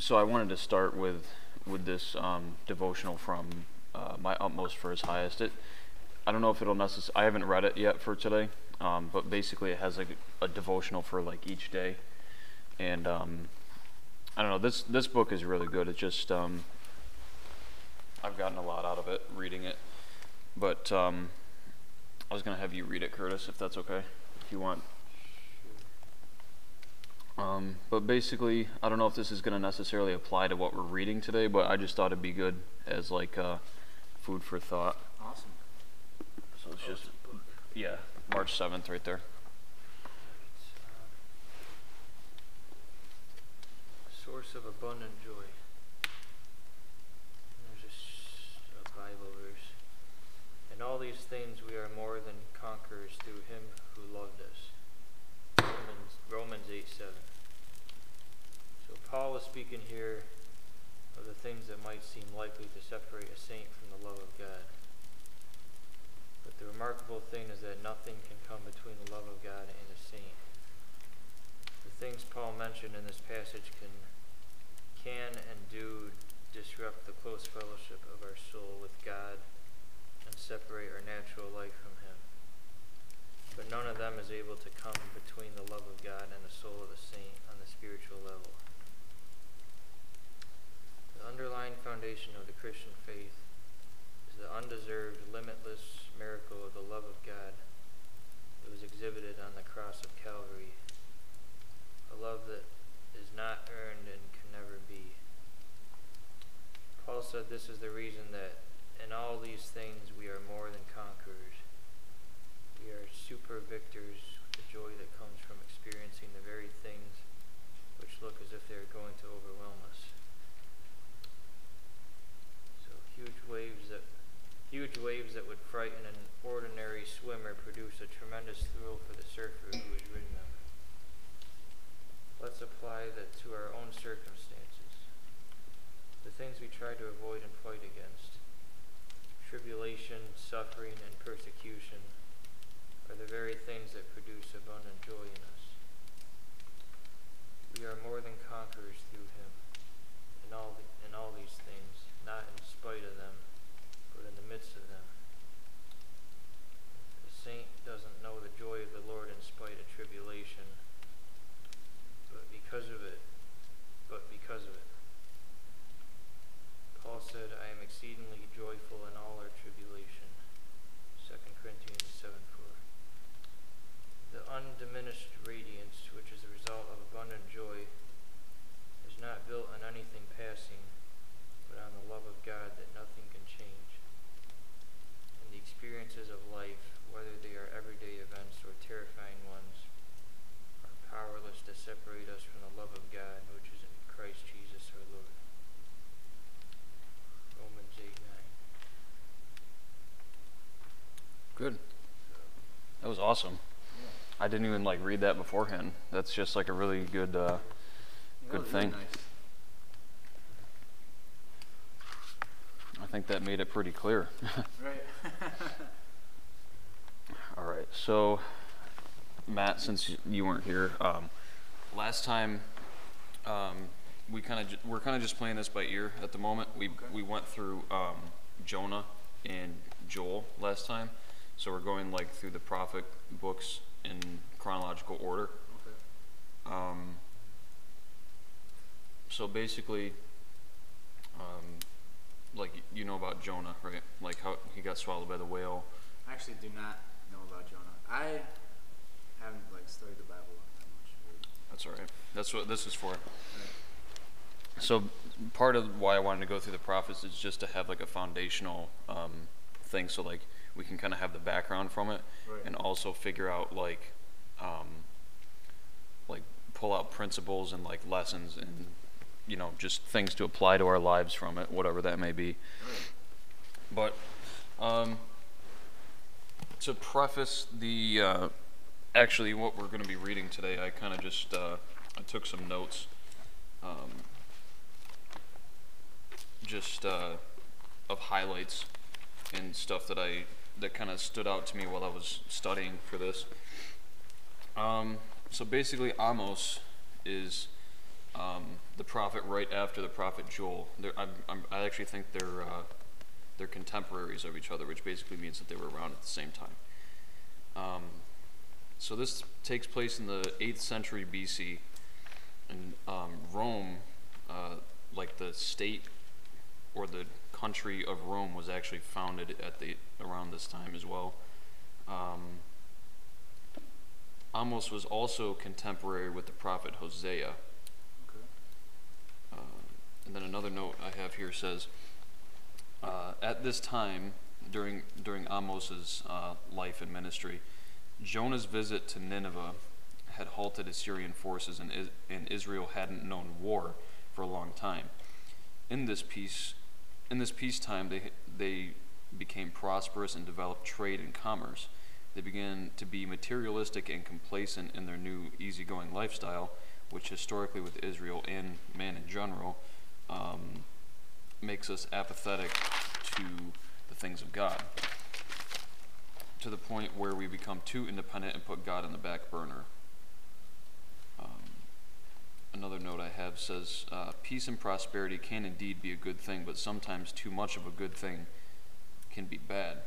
so I wanted to start with with this um, devotional from uh, my utmost for his highest. It, I don't know if it'll necess- I haven't read it yet for today, um, but basically it has like a, devotional for like each day, and um, I don't know. This this book is really good. It's just um, I've gotten a lot out of it reading it, but um, I was gonna have you read it, Curtis, if that's okay, if you want. Um, but basically, I don't know if this is going to necessarily apply to what we're reading today, but I just thought it'd be good as like uh, food for thought. Awesome. So it's just, yeah, March 7th right there. Source of abundant joy. There's a, a Bible verse. In all these things we are more than conquerors through him who loved us. Romans, Romans 8 7. So Paul is speaking here of the things that might seem likely to separate a saint from the love of God. But the remarkable thing is that nothing can come between the love of God and a saint. The things Paul mentioned in this passage can can and do disrupt the close fellowship of our soul with God and separate our natural life from. But none of them is able to come between the love of God and the soul of the saint on the spiritual level. The underlying foundation of the Christian faith is the undeserved, limitless miracle of the love of God that was exhibited on the cross of Calvary. A love that is not earned and can never be. Paul said this is the reason that in all these things we are more than conquerors. We are super victors with the joy that comes from experiencing the very things which look as if they are going to overwhelm us. So huge waves that huge waves that would frighten an ordinary swimmer produce a tremendous thrill for the surfer who is ridden them. Let's apply that to our own circumstances. The things we try to avoid and fight against. Tribulation, suffering, and persecution are the very things that produce abundant joy in us. We are more than conquerors through him in all, the, in all these things, not in spite of them, but in the midst of them. The saint doesn't know the joy of the Lord in spite of tribulation but because of it, but because of it. Paul said, I am exceedingly joyful in all our tribulation. 2 Corinthians 7 4. The undiminished radiance, which is the result of abundant joy, is not built on anything passing, but on the love of God that nothing can change. And the experiences of life, whether they are everyday events or terrifying ones, are powerless to separate us from the love of God which is in Christ Jesus our Lord. Romans 8 9. Good. That was awesome. I didn't even like read that beforehand. That's just like a really good, uh, good thing. Nice. I think that made it pretty clear. Right. All right, so Matt, since you weren't here, um, last time um, we kind of we're kind of just playing this by ear at the moment. We Okay. we went through um, Jonah and Joel last time, so we're going like through the prophet books in chronological order. okay. Um, so basically, um, like you know about Jonah, right? Like how he got swallowed by the whale. I actually do not know about Jonah. I haven't like studied the Bible that much. Really. That's all right. That's what this is for. Right. So part of why I wanted to go through the prophets is just to have like a foundational um, thing, so like we can kind of have the background from it, Right. and also figure out like, um, like pull out principles and like lessons and you know just things to apply to our lives from it, whatever that may be. But um, to preface the uh, actually what we're going to be reading today, I kind of just uh, I took some notes. Um, just uh, of highlights and stuff that I that kind of stood out to me while I was studying for this. Um, so basically, Amos is um, the prophet right after the prophet Joel. I'm, I'm, I actually think they're uh, they're contemporaries of each other, which basically means that they were around at the same time. Um, so this takes place in the 8th century BC, and um, Rome, uh, like the state or the country of Rome, was actually founded at the around this time as well. Um, Amos was also contemporary with the prophet Hosea. Okay. Uh, and then another note I have here says, uh, at this time, during during Amos's uh, life and ministry, Jonah's visit to Nineveh had halted Assyrian forces, and, and Israel hadn't known war for a long time. In this peace, in this peacetime, they they became prosperous and developed trade and commerce. They began to be materialistic and complacent in their new easygoing lifestyle, which historically, with Israel and man in general, um, makes us apathetic to the things of God. To the point where we become too independent and put God on the back burner. Another note I have says uh, peace and prosperity can indeed be a good thing, but sometimes too much of a good thing can be bad.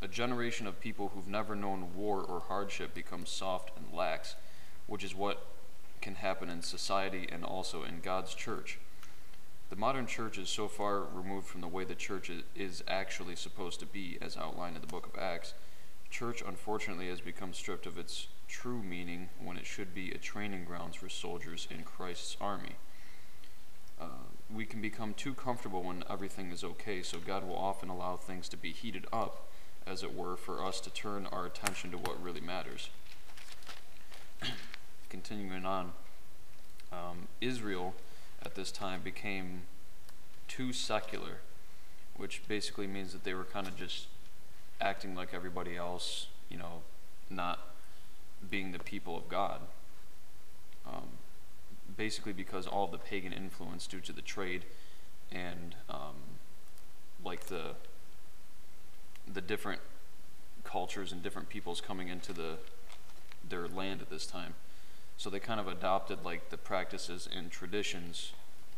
A generation of people who've never known war or hardship becomes soft and lax, which is what can happen in society and also in God's church. The modern church is so far removed from the way the church is actually supposed to be, as outlined in the book of Acts. Church, unfortunately, has become stripped of its true meaning when it should be a training grounds for soldiers in Christ's army. Uh, we can become too comfortable when everything is okay, so God will often allow things to be heated up, as it were, for us to turn our attention to what really matters. Continuing on, um, Israel at this time became too secular, which basically means that they were kind of just acting like everybody else, you know, not being the people of God. Um, basically, because all the pagan influence due to the trade and um, like the the different cultures and different peoples coming into the their land at this time. So they kind of adopted like the practices and traditions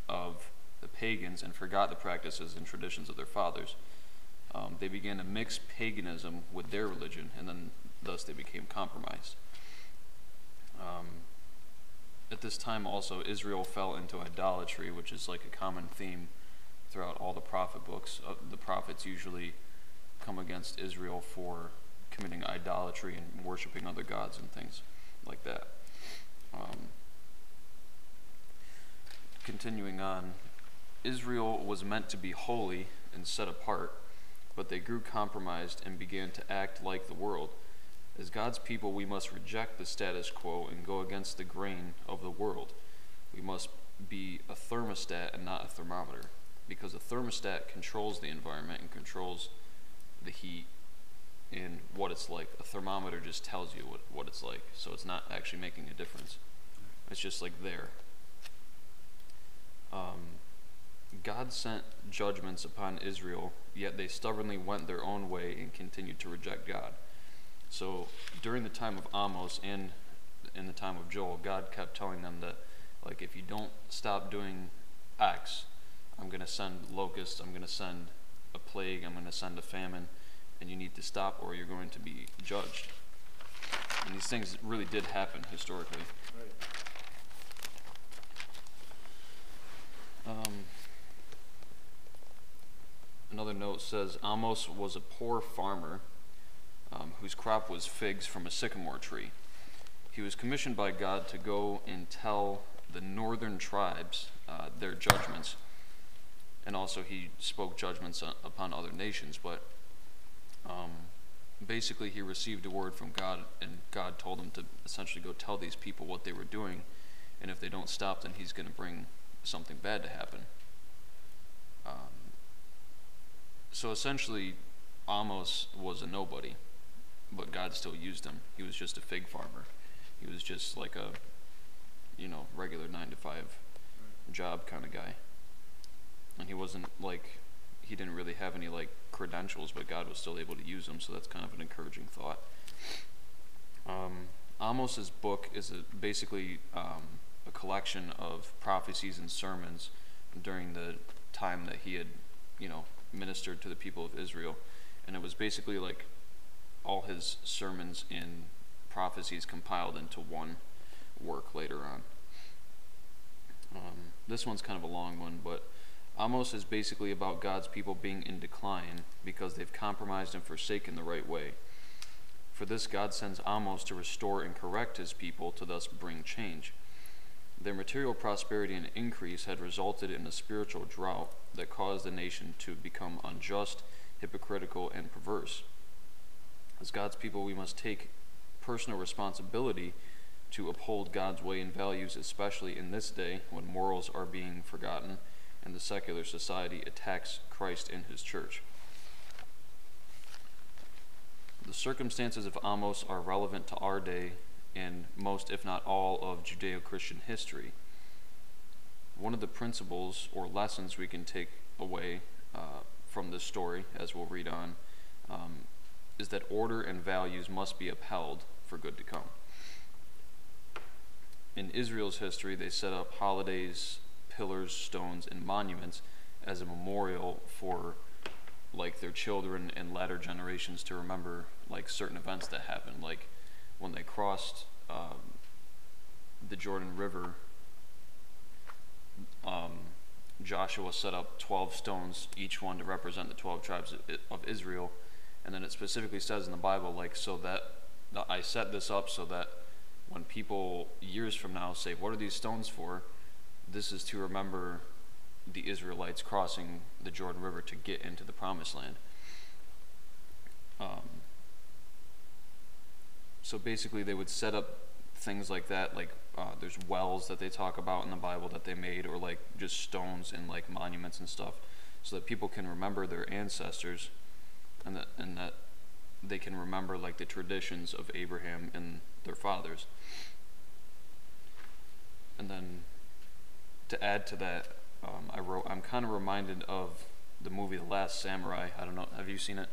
of the pagans and forgot the practices and traditions of their fathers. Um, they began to mix paganism with their religion, and then thus they became compromised. Um, at this time, also, Israel fell into idolatry, which is like a common theme throughout all the prophet books. Uh, the prophets usually come against Israel for committing idolatry and worshiping other gods and things like that. Um, continuing on, Israel was meant to be holy and set apart, but they grew compromised and began to act like the world. As God's people, we must reject the status quo and go against the grain of the world. We must be a thermostat and not a thermometer, because a thermostat controls the environment and controls the heat and what it's like. A thermometer just tells you what, what it's like, so it's not actually making a difference. It's just like there. Um, God sent judgments upon Israel, yet they stubbornly went their own way and continued to reject God. So during the time of Amos and in the time of Joel, God kept telling them that, like, if you don't stop doing X, I'm going to send locusts, I'm going to send a plague, I'm going to send a famine, and you need to stop or you're going to be judged. And these things really did happen historically. Right. Um, another note says Amos was a poor farmer um, whose crop was figs from a sycamore tree. He was commissioned by God to go and tell the northern tribes uh, their judgments, and also he spoke judgments upon other nations. But um, basically, he received a word from God, and God told him to essentially go tell these people what they were doing, and if they don't stop, then he's going to bring something bad to happen. Um, so essentially, Amos was a nobody, but God still used him. He was just a fig farmer. He was just like a, you know, regular nine to five job kind of guy. And he wasn't like, he didn't really have any like credentials, but God was still able to use him. So that's kind of an encouraging thought. Um, Amos's book is a, basically um, a collection of prophecies and sermons during the time that he had, you know, ministered to the people of Israel. And it was basically like all his sermons and prophecies compiled into one work later on. Um, this one's kind of a long one, but Amos is basically about God's people being in decline because they've compromised and forsaken the right way. For this, God sends Amos to restore and correct his people to thus bring change. Their material prosperity and increase had resulted in a spiritual drought that caused the nation to become unjust, hypocritical, and perverse. As God's people, we must take personal responsibility to uphold God's way and values, especially in this day when morals are being forgotten and the secular society attacks Christ and his church. The circumstances of Amos are relevant to our day and most, if not all, of Judeo Christian history. One of the principles or lessons we can take away uh, from this story, as we'll read on, um, is that order and values must be upheld for good to come. In Israel's history, they set up holidays, pillars, stones, and monuments as a memorial for like their children and latter generations to remember like certain events that happened, like when they crossed um, the Jordan River. Um, Joshua set up 12 stones, each one to represent the 12 tribes of Israel. And then it specifically says in the Bible, like, so that I set this up so that when people years from now say, What are these stones for? This is to remember the Israelites crossing the Jordan River to get into the promised land. Um, so basically, they would set up things like that, like uh, there's wells that they talk about in the Bible that they made, or like just stones and like monuments and stuff, so that people can remember their ancestors, and that and that they can remember like the traditions of Abraham and their fathers. And then to add to that, um, I wrote, I'm kind of reminded of the movie The Last Samurai. I don't know, have you seen it?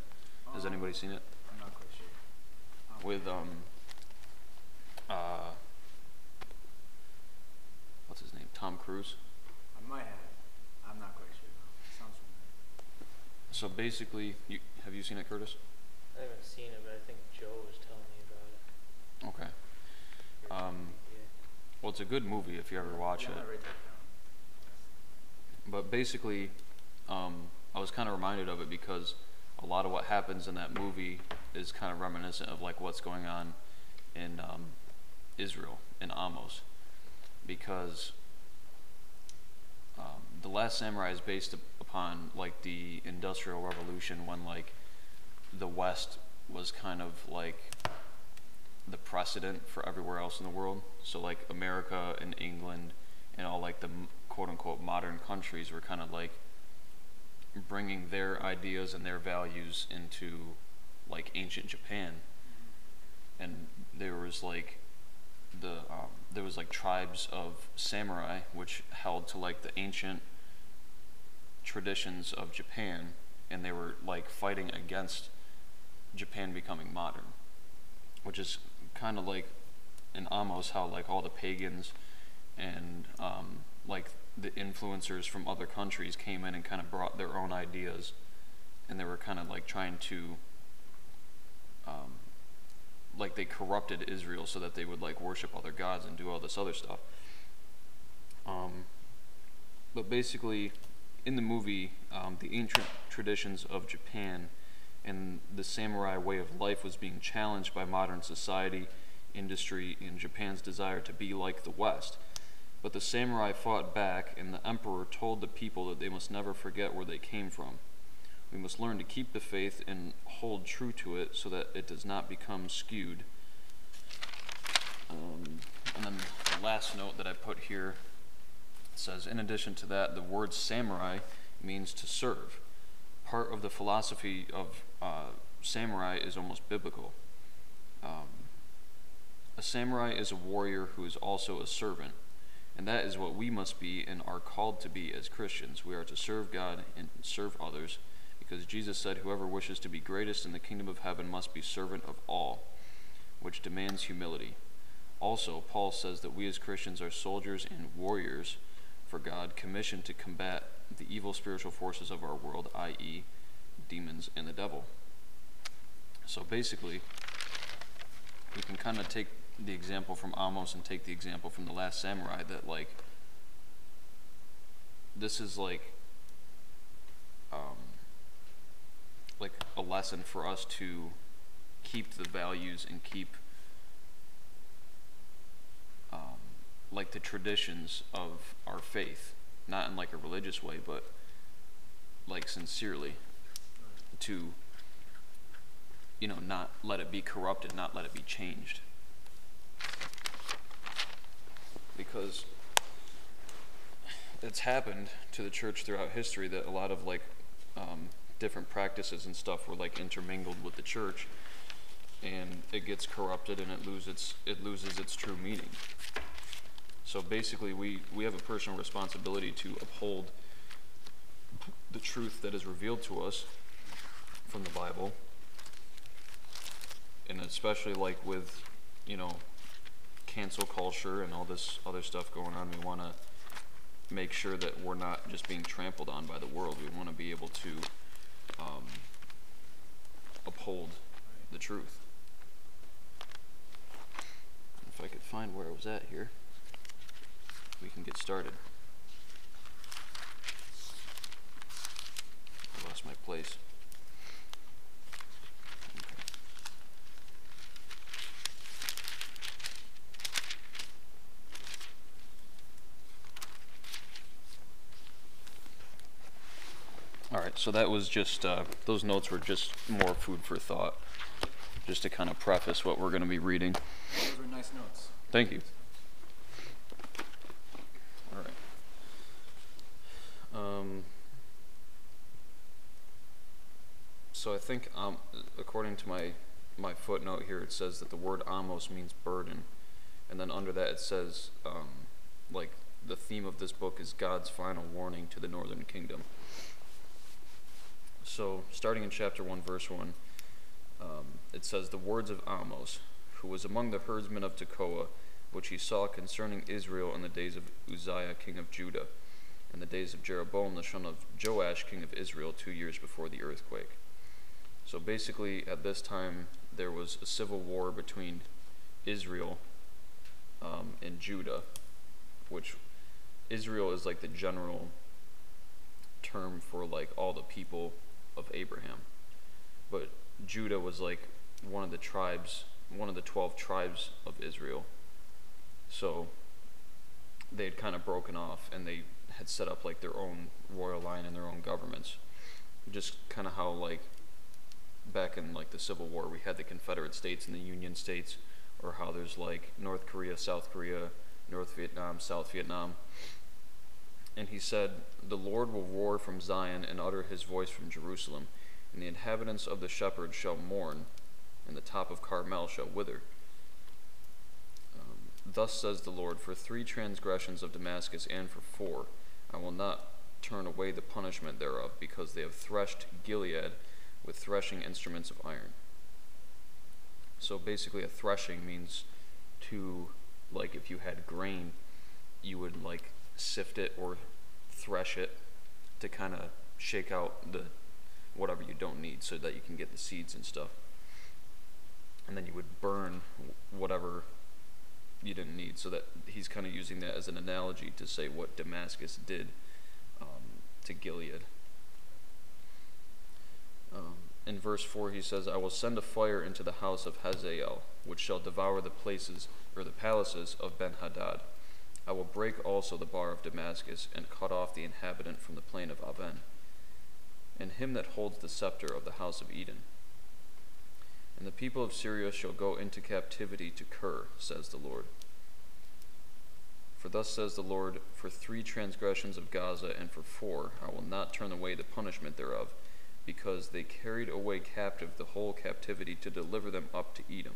Has Um, anybody seen it? I'm not quite sure. Um, With, um, uh, what's his name? Tom Cruise. I might have. I'm not quite sure. though. Sounds familiar. So basically, you, have you seen it, Curtis? I haven't seen it, but I think Joe was telling me about it. Okay. Um. Well, it's a good movie if you ever watch it. I'm gonna write that down. But basically, um, I was kind of reminded of it because a lot of what happens in that movie is kind of reminiscent of like what's going on in um, Israel in Amos, because um, the Last Samurai is based upon like the Industrial Revolution when like the West was kind of like the precedent for everywhere else in the world. So like America and England and all like the quote unquote modern countries were kind of like bringing their ideas and their values into like ancient Japan. And there was like the um, there was like tribes of samurai which held to like the ancient traditions of Japan and they were like fighting against Japan becoming modern which is kind of like in Amos how like all the pagans and um, like the influencers from other countries came in and kind of brought their own ideas and they were kind of like trying to um, like they corrupted Israel so that they would like worship other gods and do all this other stuff. Um, but basically in the movie um, the ancient traditions of Japan and the samurai way of life was being challenged by modern society, industry, and Japan's desire to be like the West. But the samurai fought back, and the emperor told the people that they must never forget where they came from. We must learn to keep the faith and hold true to it so that it does not become skewed. Um, and then the last note that I put here says, in addition to that, the word samurai means to serve part of the philosophy of uh, samurai is almost biblical. Um, a samurai is a warrior who is also a servant, and that is what we must be and are called to be as Christians. We are to serve God and serve others, because Jesus said, Whoever wishes to be greatest in the kingdom of heaven must be servant of all, which demands humility. Also, Paul says that we as Christians are soldiers and warriors for God, commissioned to combat the evil spiritual forces of our world, i.e., demons and the devil. So basically, we can kind of take the example from Amos and take the example from the last samurai that, like, this is like, um, like a lesson for us to keep the values and keep um, like the traditions of our faith, not in like a religious way, but like sincerely to you know not let it be corrupted, not let it be changed. Because it's happened to the church throughout history that a lot of like um, different practices and stuff were like intermingled with the church and it gets corrupted and it loses it loses its true meaning. So basically, we we have a personal responsibility to uphold the truth that is revealed to us from the Bible, and especially like with you know cancel culture and all this other stuff going on, we want to make sure that we're not just being trampled on by the world. We want to be able to um, uphold the truth. If I could find where I was at here, we can get started. I lost my place. Okay. All right, so that was just, uh, those notes were just more food for thought, just to kind of preface what we're going to be reading. Those were nice notes. Thank you. All right. Um, so I think, um, according to my my footnote here, it says that the word amos means burden, and then under that it says, um, like the theme of this book is God's final warning to the northern kingdom. So, starting in chapter one, verse one, um, it says the words of Amos, who was among the herdsmen of Tekoa, which he saw concerning Israel in the days of Uzziah king of Judah, and the days of Jeroboam the son of Joash king of Israel, two years before the earthquake. So basically, at this time, there was a civil war between Israel um, and Judah, which Israel is like the general term for like all the people of Abraham. But Judah was like one of the tribes, one of the 12 tribes of Israel. So they had kind of broken off and they had set up like their own royal line and their own governments. Just kind of how like back in like the Civil War we had the Confederate States and the Union States or how there's like North Korea, South Korea, North Vietnam, South Vietnam. And he said, The Lord will roar from Zion and utter his voice from Jerusalem, and the inhabitants of the shepherd shall mourn, and the top of Carmel shall wither. Um, Thus says the Lord, For three transgressions of Damascus and for four, I will not turn away the punishment thereof, because they have threshed Gilead with threshing instruments of iron. So basically, a threshing means to, like, if you had grain, you would, like, sift it or thresh it to kind of shake out the whatever you don't need so that you can get the seeds and stuff. And then you would burn whatever you didn't need. So that he's kind of using that as an analogy to say what Damascus did um, to Gilead. Um, in verse 4, he says, I will send a fire into the house of Hazael, which shall devour the places or the palaces of Ben Hadad. I will break also the bar of Damascus, and cut off the inhabitant from the plain of Aven, and him that holds the scepter of the house of Eden. And the people of Syria shall go into captivity to Kir, says the Lord. For thus says the Lord, For three transgressions of Gaza, and for four, I will not turn away the punishment thereof, because they carried away captive the whole captivity to deliver them up to Edom.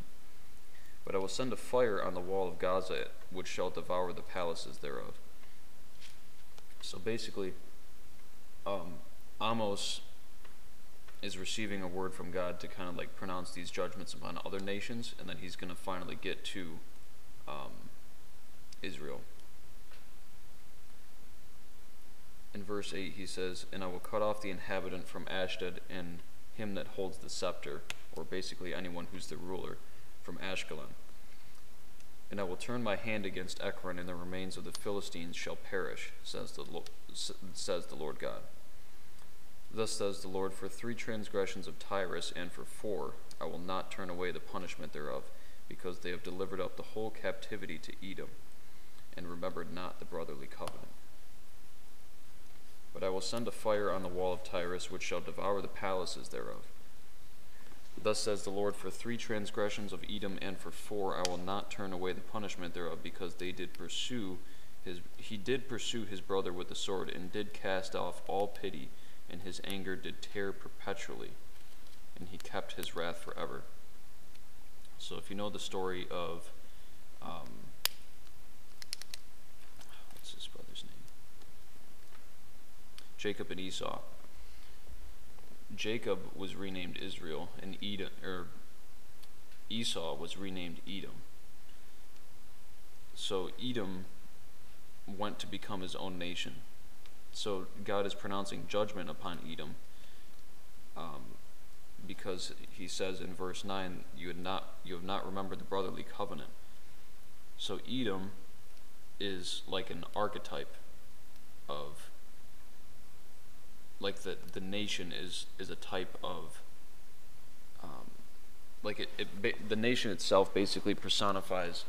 But I will send a fire on the wall of Gaza, which shall devour the palaces thereof. So basically, um, Amos is receiving a word from God to kind of like pronounce these judgments upon other nations, and then he's going to finally get to um, Israel. In verse 8, he says, And I will cut off the inhabitant from Ashdod and him that holds the scepter, or basically anyone who's the ruler, from Ashkelon. And I will turn my hand against Ekron, and the remains of the Philistines shall perish, says the, Lo- says the Lord God. Thus says the Lord, for three transgressions of Tyrus, and for four, I will not turn away the punishment thereof, because they have delivered up the whole captivity to Edom, and remembered not the brotherly covenant. But I will send a fire on the wall of Tyrus, which shall devour the palaces thereof. Thus says the Lord, for three transgressions of Edom, and for four, I will not turn away the punishment thereof, because they did pursue his, he did pursue his brother with the sword, and did cast off all pity, and his anger did tear perpetually, and he kept his wrath forever. So, if you know the story of, um, what's his brother's name? Jacob and Esau. Jacob was renamed Israel, and Edom, or Esau was renamed Edom. So Edom went to become his own nation. So God is pronouncing judgment upon Edom, um, because He says in verse nine, "You had not, you have not remembered the brotherly covenant." So Edom is like an archetype of like the the nation is is a type of um, like it, it the nation itself basically personifies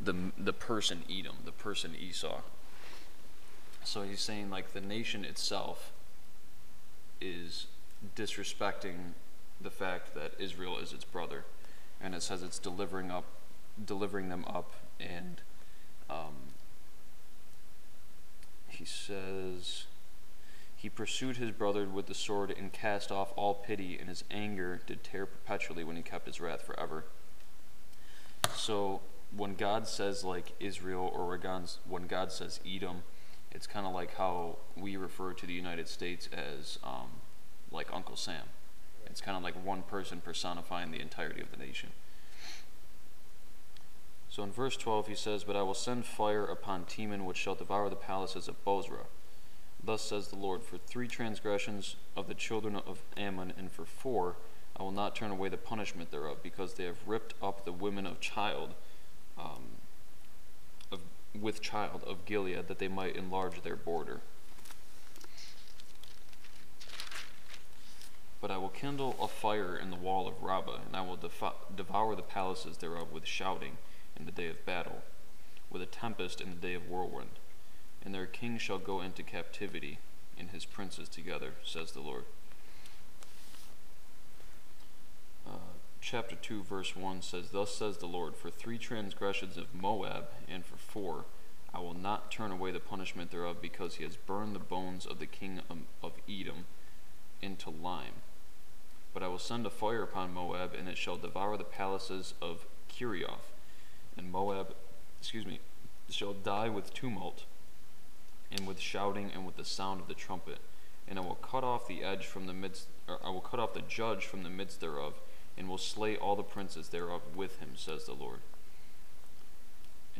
the the person Edom, the person Esau. So he's saying like the nation itself is disrespecting the fact that Israel is its brother, and it says it's delivering up, delivering them up, and um, he says. He pursued his brother with the sword and cast off all pity, and his anger did tear perpetually when he kept his wrath forever. So when God says like Israel or when God, says Edom, it's kind of like how we refer to the United States as um, like Uncle Sam. It's kind of like one person personifying the entirety of the nation. So in verse 12 he says, But I will send fire upon Teman, which shall devour the palaces of Bozrah. Thus says the Lord, For three transgressions of the children of Ammon, and for four, I will not turn away the punishment thereof, because they have ripped up the women of child, um, of, with child of Gilead, that they might enlarge their border. But I will kindle a fire in the wall of Rabbah, and I will devour the palaces thereof with shouting in the day of battle, with a tempest in the day of whirlwind. And their king shall go into captivity, and his princes together, says the Lord. Uh, chapter 2, verse 1 says, Thus says the Lord, For three transgressions of Moab, and for four, I will not turn away the punishment thereof, because he has burned the bones of the king of, of Edom into lime. But I will send a fire upon Moab, and it shall devour the palaces of Kirioth. And Moab, excuse me, shall die with tumult, and with shouting, and with the sound of the trumpet. And I will cut off the edge from the midst, I will cut off the judge from the midst thereof, and will slay all the princes thereof with him, says the Lord.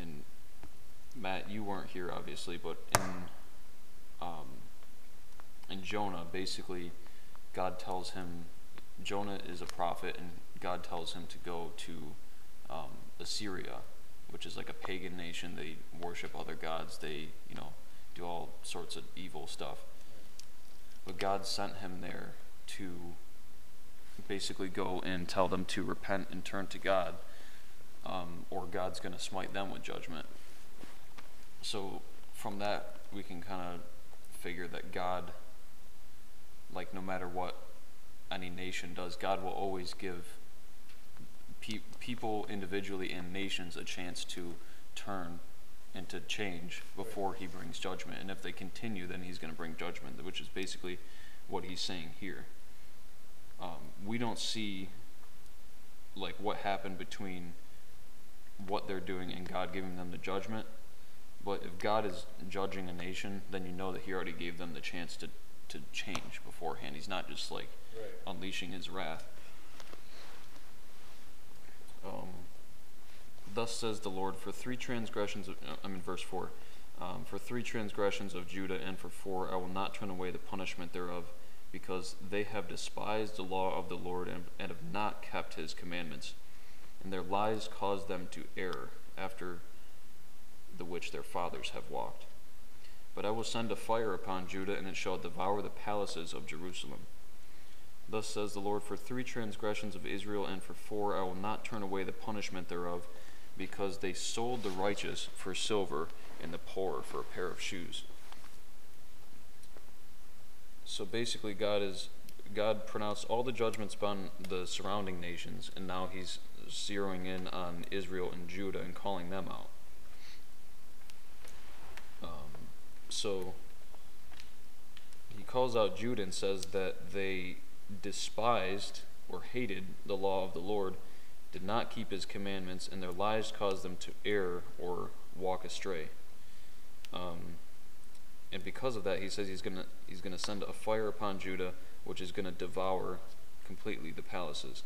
And Matt, you weren't here obviously, but in um, in Jonah, basically, God tells him Jonah is a prophet, and God tells him to go to um, Assyria, which is like a pagan nation. They worship other gods. They, you know, do all sorts of evil stuff. But God sent him there to basically go and tell them to repent and turn to God, um, or God's going to smite them with judgment. So from that, we can kind of figure that God, like no matter what any nation does, God will always give pe- people individually and nations a chance to turn and to change before he brings judgment. And if they continue, then he's going to bring judgment, which is basically what he's saying here. Um, we don't see like what happened between what they're doing and God giving them the judgment. But if God is judging a nation, then you know that He already gave them the chance to, to change beforehand. He's not just like unleashing His wrath. Um, Thus says the Lord, for three transgressions, of, uh, I mean, verse 4, um, for three transgressions of Judah and for four, I will not turn away the punishment thereof, because they have despised the law of the Lord and, and have not kept his commandments. And their lies caused them to err after the which their fathers have walked. But I will send a fire upon Judah, and it shall devour the palaces of Jerusalem. Thus says the Lord, for three transgressions of Israel and for four, I will not turn away the punishment thereof, because they sold the righteous for silver and the poor for a pair of shoes. So basically, God is God pronounced all the judgments upon the surrounding nations, and now He's zeroing in on Israel and Judah and calling them out. Um, so He calls out Judah and says that they despised or hated the law of the Lord, did not keep His commandments, and their lives caused them to err or walk astray. Um, and because of that, he says he's gonna he's gonna send a fire upon Judah, which is gonna devour completely the palaces.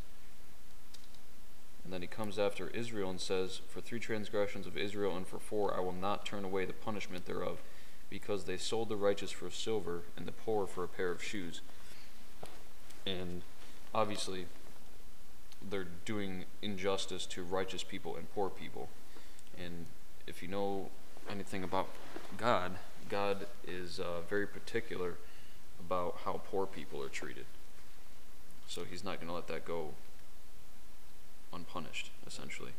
And then he comes after Israel and says, For three transgressions of Israel and for four I will not turn away the punishment thereof, because they sold the righteous for silver and the poor for a pair of shoes. And obviously, they're doing injustice to righteous people and poor people. And if you know anything about God, God is uh, very particular about how poor people are treated. So he's not going to let that go unpunished, essentially.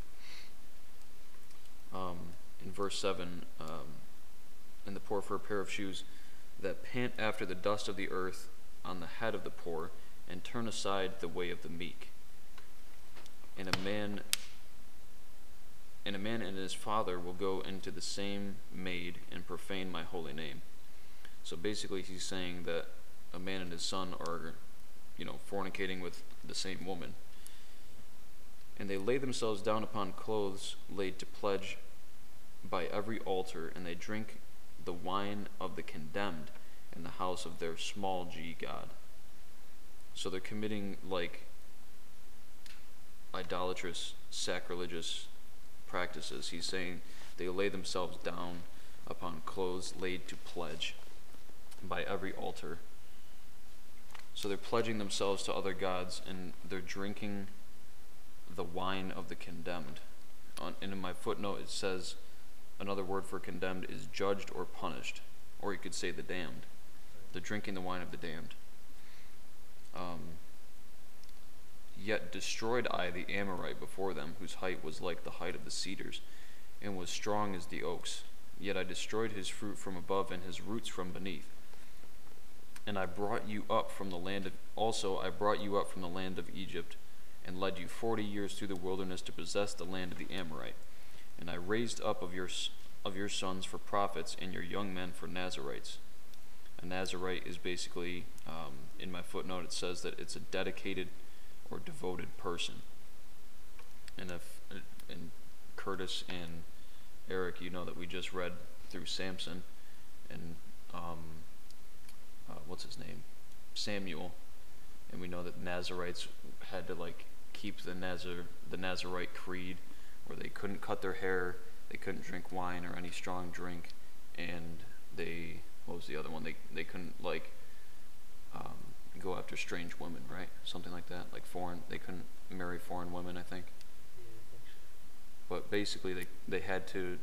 Um, in verse 7, um, and the poor for a pair of shoes that pant after the dust of the earth on the head of the poor, and turn aside the way of the meek. And a man and a man and his father will go into the same maid and profane my holy name. So basically, he's saying that a man and his son are, you know, fornicating with the same woman. And they lay themselves down upon clothes laid to pledge by every altar, and they drink the wine of the condemned in the house of their small g God. So they're committing like idolatrous, sacrilegious practices. He's saying they lay themselves down upon clothes laid to pledge by every altar. So they're pledging themselves to other gods and they're drinking the wine of the condemned. On, and in my footnote, it says another word for condemned is judged or punished, or you could say the damned. They're drinking the wine of the damned. Um, Yet destroyed I the Amorite before them, whose height was like the height of the cedars, and was strong as the oaks. Yet I destroyed his fruit from above, and his roots from beneath. And I brought you up from the land of also I brought you up from the land of Egypt, and led you forty years through the wilderness to possess the land of the Amorite. And I raised up of your of your sons for prophets, and your young men for Nazarites. A Nazarite is basically, um, in my footnote, it says that it's a dedicated or devoted person. And if and Curtis and Eric, you know that we just read through Samson and um, uh, what's his name, Samuel, and we know that Nazarites had to like keep the Nazar the Nazarite creed, where they couldn't cut their hair, they couldn't drink wine or any strong drink, and they what was the other one? They they couldn't like um, go after strange women, right? Something like that, like foreign. They couldn't marry foreign women, I think. Yeah, I think so. But basically, they they had to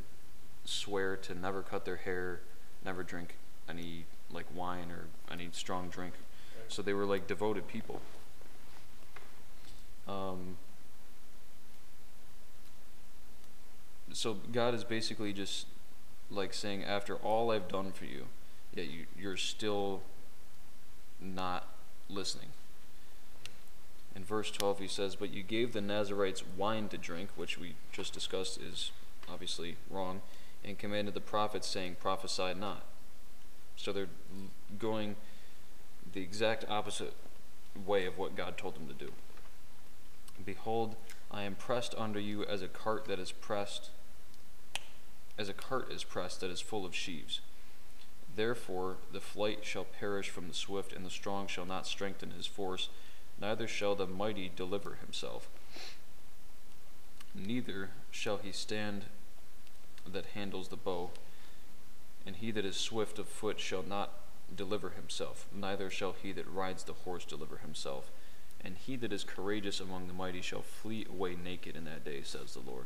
swear to never cut their hair, never drink any like wine or any strong drink. Right. So they were like devoted people. Um, so God is basically just like saying, after all I've done for you, yet you, you're still not listening. In verse 12, he says, But you gave the Nazarites wine to drink, which we just discussed is obviously wrong, and commanded the prophets, saying, Prophesy not. So they're going the exact opposite way of what God told them to do. Behold, I am pressed under you as a cart that is pressed, as a cart is pressed that is full of sheaves. Therefore, the flight shall perish from the swift, and the strong shall not strengthen his force, neither shall the mighty deliver himself. neither shall he stand that handles the bow, and he that is swift of foot shall not deliver himself, neither shall he that rides the horse deliver himself. And he that is courageous among the mighty shall flee away naked in that day, says the Lord.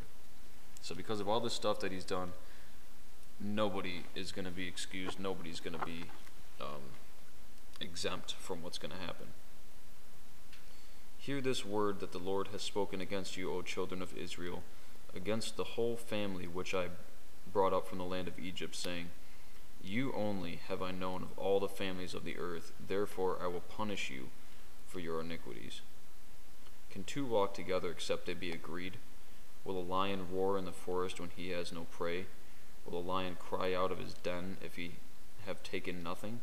So, because of all the stuff that he's done, nobody is going to be excused. Nobody's going to be um, exempt from what's going to happen. Hear this word that the Lord has spoken against you, O children of Israel, against the whole family which I brought up from the land of Egypt, saying, You only have I known of all the families of the earth, therefore I will punish you for your iniquities. Can two walk together except they be agreed? Will a lion roar in the forest when he has no prey? Will a lion cry out of his den if he have taken nothing?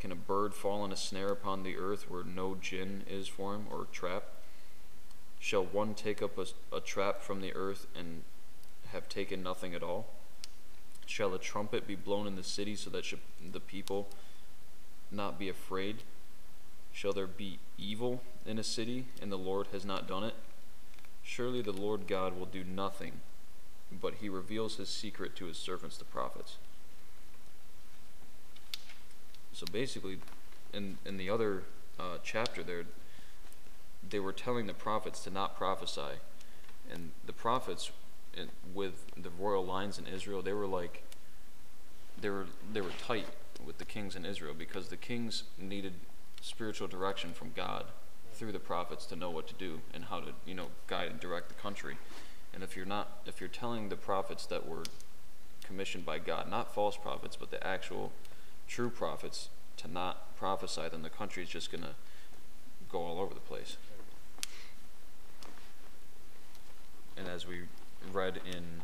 Can a bird fall in a snare upon the earth where no gin is for him, or trap? Shall one take up a, a trap from the earth and have taken nothing at all? Shall a trumpet be blown in the city so that the people not be afraid? Shall there be evil in a city and the Lord has not done it? Surely the Lord God will do nothing, but he reveals his secret to his servants, the prophets. So basically, in, in the other uh, chapter there, they were telling the prophets to not prophesy. And the prophets, in, with the royal lines in Israel, they were like, they were, they were tight with the kings in Israel because the kings needed spiritual direction from God through the prophets to know what to do and how to, you know, guide and direct the country. And if you're not, if you're telling the prophets that were commissioned by God, not false prophets, but the actual true prophets, to not prophesy, then the country is just going to go all over the place. And as we read in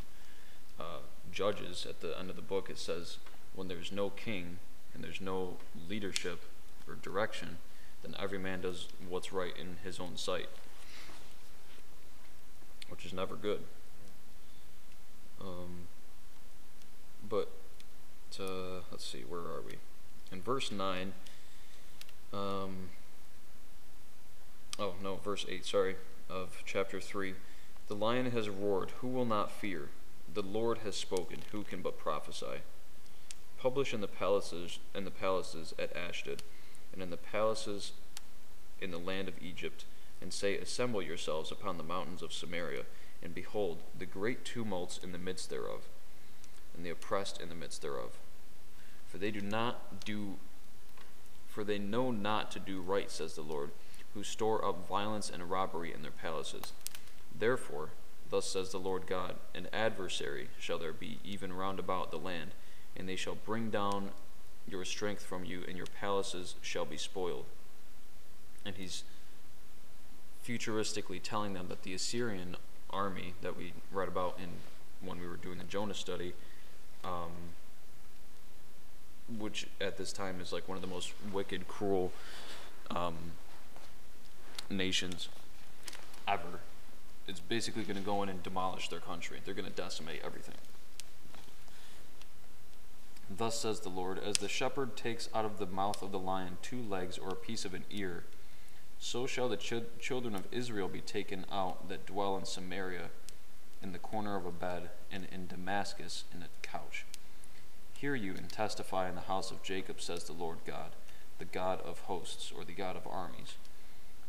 uh, Judges at the end of the book, it says, when there's no king and there's no leadership or direction, then every man does what's right in his own sight, which is never good. Um, but uh, let's see, where are we? In verse 9, um, oh no, verse 8, sorry, of chapter 3. The lion has roared, who will not fear? The Lord has spoken, who can but prophesy? Publish in the palaces in the palaces at Ashdod and in the palaces in the land of Egypt, and say, Assemble yourselves upon the mountains of Samaria, and behold, the great tumults in the midst thereof, and the oppressed in the midst thereof. For they do not do, for they know not to do right, says the Lord, who store up violence and robbery in their palaces. Therefore, thus says the Lord God, an adversary shall there be even round about the land, and they shall bring down your strength from you, and your palaces shall be spoiled. And he's futuristically telling them that the Assyrian army that we read about in when we were doing the Jonah study, um, which at this time is like one of the most wicked, cruel um, nations ever, is basically going to go in and demolish their country. They're going to decimate everything. Thus says the Lord As the shepherd takes out of the mouth of the lion two legs or a piece of an ear, so shall the ch- children of Israel be taken out that dwell in Samaria, in the corner of a bed, and in Damascus in a couch. Hear you and testify in the house of Jacob, says the Lord God, the God of hosts, or the God of armies,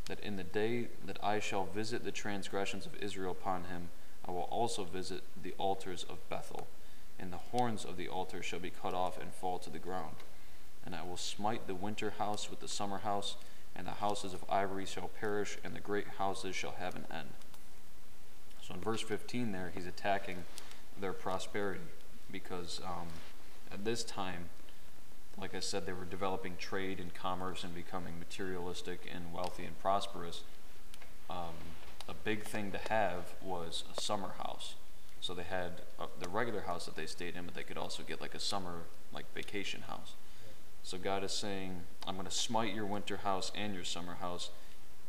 that in the day that I shall visit the transgressions of Israel upon him, I will also visit the altars of Bethel and the horns of the altar shall be cut off and fall to the ground. And I will smite the winter house with the summer house, and the houses of ivory shall perish, and the great houses shall have an end. So in verse 15 there, he's attacking their prosperity because um, at this time, like I said, they were developing trade and commerce and becoming materialistic and wealthy and prosperous. Um, a big thing to have was a summer house. So they had uh, the regular house that they stayed in, but they could also get like a summer like vacation house. So God is saying, I'm going to smite your winter house and your summer house.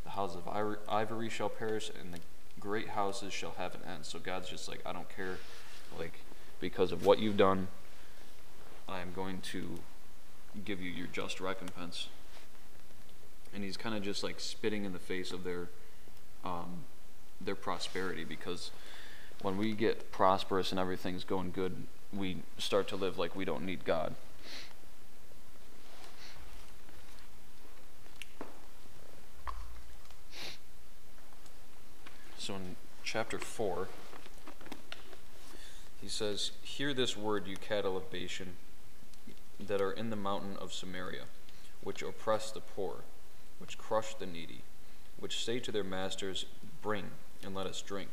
The houses of ivory shall perish, and the great houses shall have an end. So God's just like, I don't care, like because of what you've done, I am going to give you your just recompense. And he's kind of just like spitting in the face of their um, their prosperity because when we get prosperous and everything's going good, we start to live like we don't need God. So in chapter 4, he says, Hear this word, you cattle of Bashan, that are in the mountain of Samaria, which oppress the poor, which crush the needy, which say to their masters, Bring, and let us drink.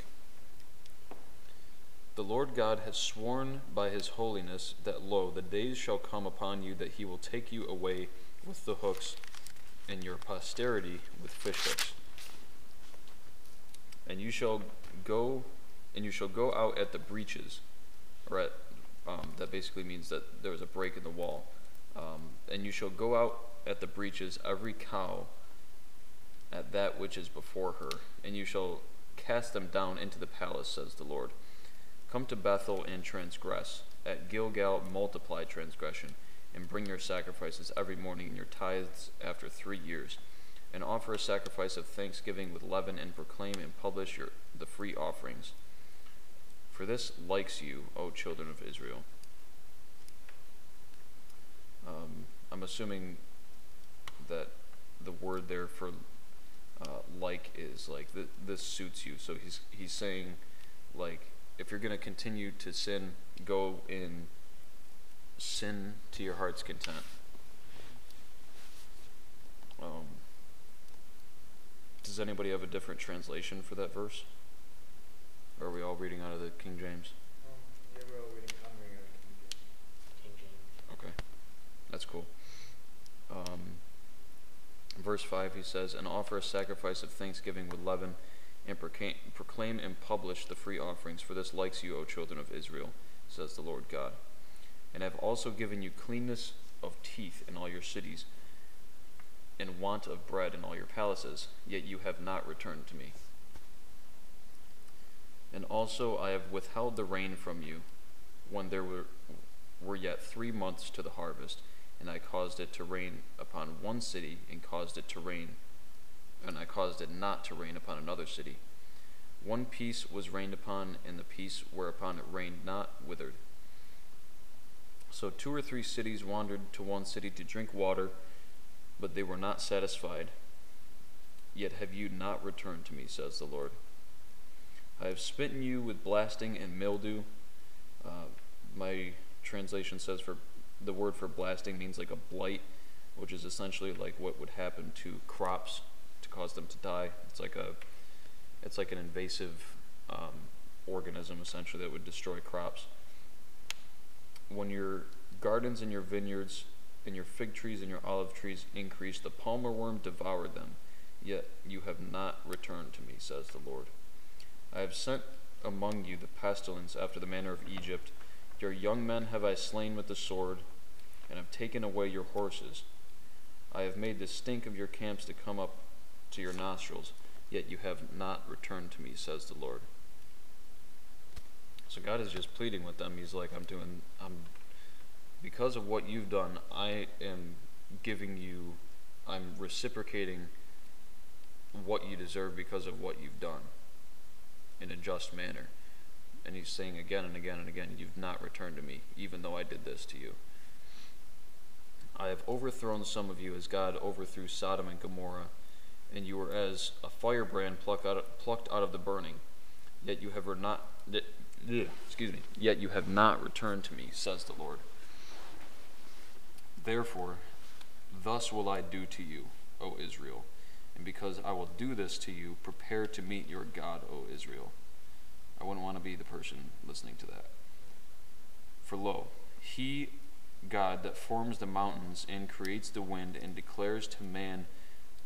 The Lord God has sworn by his holiness that, lo, the days shall come upon you that he will take you away with the hooks, and your posterity with fish hooks. And you shall go, and you shall go out at the breaches, or at, um, that basically means that there was a break in the wall. Um, and you shall go out at the breaches, every cow at that which is before her, and you shall cast them down into the palace, says the Lord. Come to Bethel and transgress. At Gilgal multiply transgression, and bring your sacrifices every morning and your tithes after three years. And offer a sacrifice of thanksgiving with leaven, and proclaim and publish your, the free offerings. For this likes you, O children of Israel. Um, I'm assuming that the word there for uh, like is like th- this suits you. So he's he's saying like if you're going to continue to sin, go in sin to your heart's content. Um, does anybody have a different translation for that verse? Or are we all reading out of the King James? Um, yeah, we're all reading. I'm reading out of King James. King James. Okay, that's cool. Um, verse 5, he says, And offer a sacrifice of thanksgiving with leaven, and proclaim, proclaim and publish the free offerings, for this likes you, O children of Israel, says the Lord God. And I have also given you cleanness of teeth in all your cities, and want of bread in all your palaces, yet you have not returned to me. And also I have withheld the rain from you when there were, were yet three months to the harvest, and I caused it to rain upon one city, and caused it to rain, and I caused it not to rain upon another city. One piece was rained upon, and the piece whereupon it rained not withered. So two or three cities wandered to one city to drink water, but they were not satisfied. Yet have you not returned to me, says the Lord. I have smitten you with blasting and mildew. Uh, my translation says for the word for blasting means like a blight, which is essentially like what would happen to crops to cause them to die. It's like a, it's like an invasive um, organism essentially that would destroy crops. When your gardens and your vineyards and your fig trees and your olive trees increased, the palmer worm devoured them. Yet you have not returned to me, says the Lord. I have sent among you the pestilence after the manner of Egypt. Your young men have I slain with the sword, and have taken away your horses. I have made the stink of your camps to come up to your nostrils, yet you have not returned to me, says the Lord. So God is just pleading with them. He's like, I'm doing, I'm, because of what you've done, I am giving you, I'm reciprocating what you deserve because of what you've done in a just manner. And he's saying again and again and again, You've not returned to me, even though I did this to you. I have overthrown some of you as God overthrew Sodom and Gomorrah, and you were as a firebrand plucked out of, plucked out of the burning. Yet you have not, excuse me, yet you have not returned to me, says the Lord. Therefore, thus will I do to you, O Israel and because I will do this to you, prepare to meet your God, O Israel. I wouldn't want to be the person listening to that. For lo, he, God, that forms the mountains and creates the wind and declares to man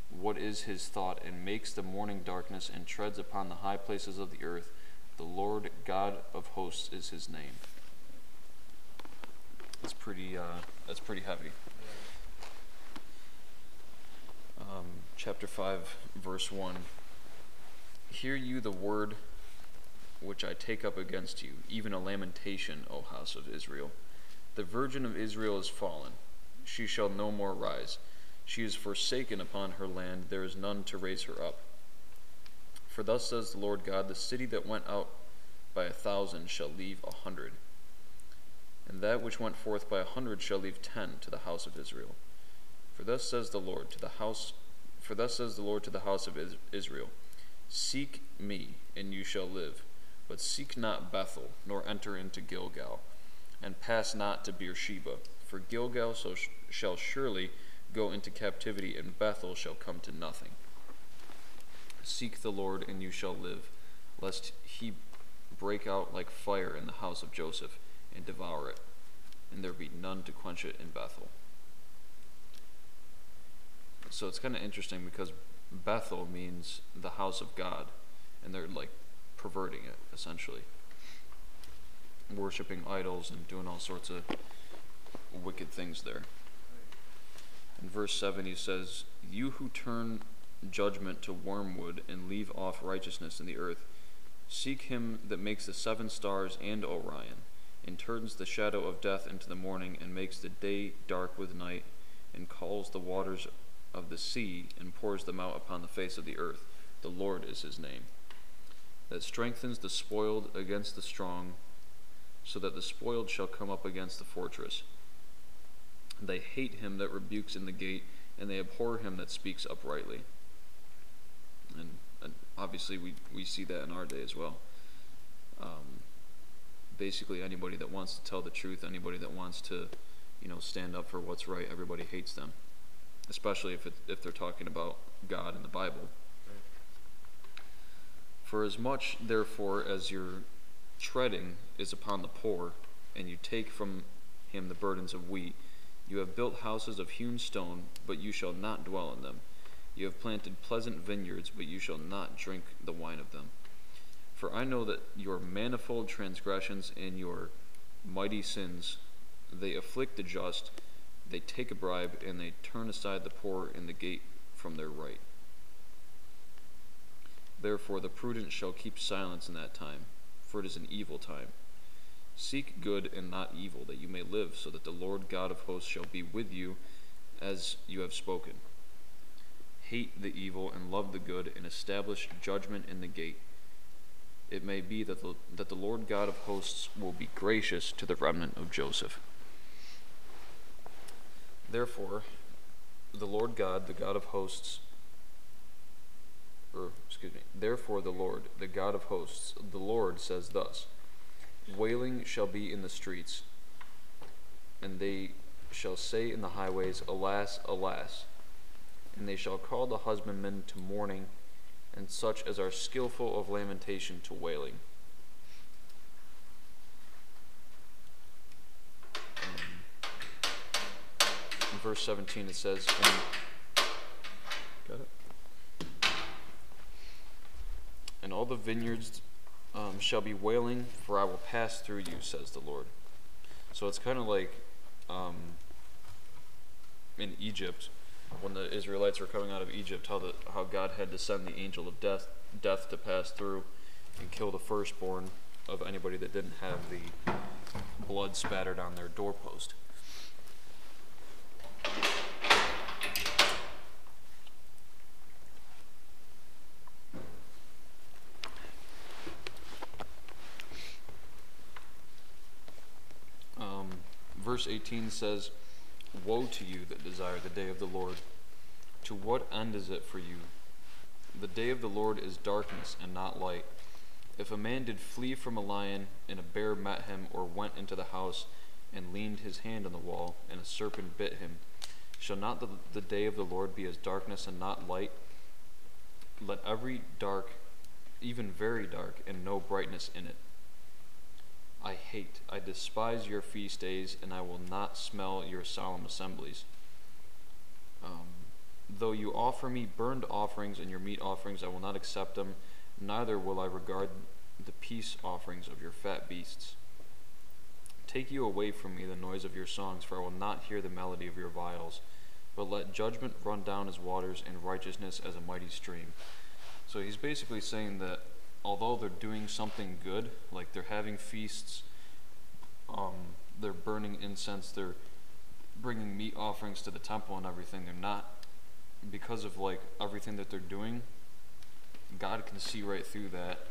what is his thought and makes the morning darkness and treads upon the high places of the earth, the Lord God of hosts is his name. That's pretty. Uh, that's pretty heavy. Um, chapter 5, verse 1. Hear you the word which I take up against you, even a lamentation, O house of Israel. The virgin of Israel is fallen. She shall no more rise. She is forsaken upon her land. There is none to raise her up. For thus says the Lord God, the city that went out by a thousand shall leave a hundred, and that which went forth by a hundred shall leave ten to the house of Israel. For thus says the Lord to the house for thus says the Lord to the house of Israel, Seek me, and you shall live, but seek not Bethel, nor enter into Gilgal, and pass not to Beersheba, for Gilgal so sh- shall surely go into captivity, and Bethel shall come to nothing. Seek the Lord, and you shall live, lest he break out like fire in the house of Joseph, and devour it, and there be none to quench it in Bethel. So it's kind of interesting because Bethel means the house of God, and they're like perverting it essentially, worshiping idols and doing all sorts of wicked things there. In verse 7, he says, You who turn judgment to wormwood and leave off righteousness in the earth, seek him that makes the seven stars and Orion, and turns the shadow of death into the morning, and makes the day dark with night, and calls the waters of the sea, and pours them out upon the face of the earth. The Lord is his name. That strengthens the spoiled against the strong, so that the spoiled shall come up against the fortress. They hate him that rebukes in the gate, and they abhor him that speaks uprightly. And, and obviously, we, we see that in our day as well. Um, basically, anybody that wants to tell the truth, anybody that wants to, you know, stand up for what's right, everybody hates them. Especially if it, if they're talking about God and the Bible. For as much, therefore, as your treading is upon the poor, and you take from him the burdens of wheat, you have built houses of hewn stone, but you shall not dwell in them. You have planted pleasant vineyards, but you shall not drink the wine of them. For I know that your manifold transgressions and your mighty sins, they afflict the just, they take a bribe, and they turn aside the poor in the gate from their right. Therefore the prudent shall keep silence in that time, for it is an evil time. Seek good and not evil, that you may live, so that the Lord God of hosts shall be with you as you have spoken. Hate the evil and love the good, and establish judgment in the gate. It may be that the, that the Lord God of hosts will be gracious to the remnant of Joseph. Therefore, the Lord God, the God of hosts, or excuse me, therefore the Lord, the God of hosts, the Lord says thus Wailing shall be in the streets, and they shall say in the highways, Alas, alas. And they shall call the husbandmen to mourning, and such as are skillful of lamentation to wailing. Um, in verse 17 it says, and, Got it? And all the vineyards um, shall be wailing, for I will pass through you, says the Lord. So it's kind of like um, in Egypt, when the Israelites were coming out of Egypt, how the how God had to send the angel of death death to pass through and kill the firstborn of anybody that didn't have the blood spattered on their doorpost. Um, verse 18 says, Woe to you that desire the day of the Lord. To what end is it for you? The day of the Lord is darkness and not light. If a man did flee from a lion, and a bear met him, or went into the house, and leaned his hand on the wall, and a serpent bit him, shall not the, the day of the Lord be as darkness and not light? Let every dark, even very dark, and no brightness in it. I hate, I despise your feast days, and I will not smell your solemn assemblies. Um, though you offer me burned offerings and your meat offerings, I will not accept them, neither will I regard the peace offerings of your fat beasts. Take you away from me the noise of your songs, for I will not hear the melody of your viols, but let judgment run down as waters and righteousness as a mighty stream. So he's basically saying that although they're doing something good, like they're having feasts, um, they're burning incense, they're bringing meat offerings to the temple and everything, they're not, because of like everything that they're doing, God can see right through that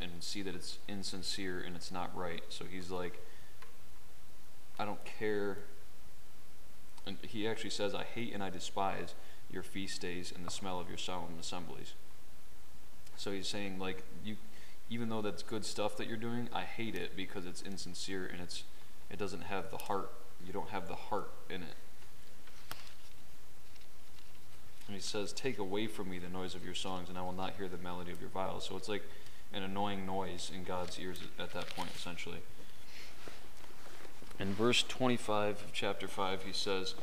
and see that it's insincere and it's not right. So he's like, I don't care. And he actually says, I hate and I despise your feast days and the smell of your solemn assemblies. So he's saying, like, you, even though that's good stuff that you're doing, I hate it because it's insincere and it's, it doesn't have the heart. You don't have the heart in it. And he says, Take away from me the noise of your songs, and I will not hear the melody of your viols. So it's like an annoying noise in God's ears at that point, essentially. In verse 25 of chapter 5, he says,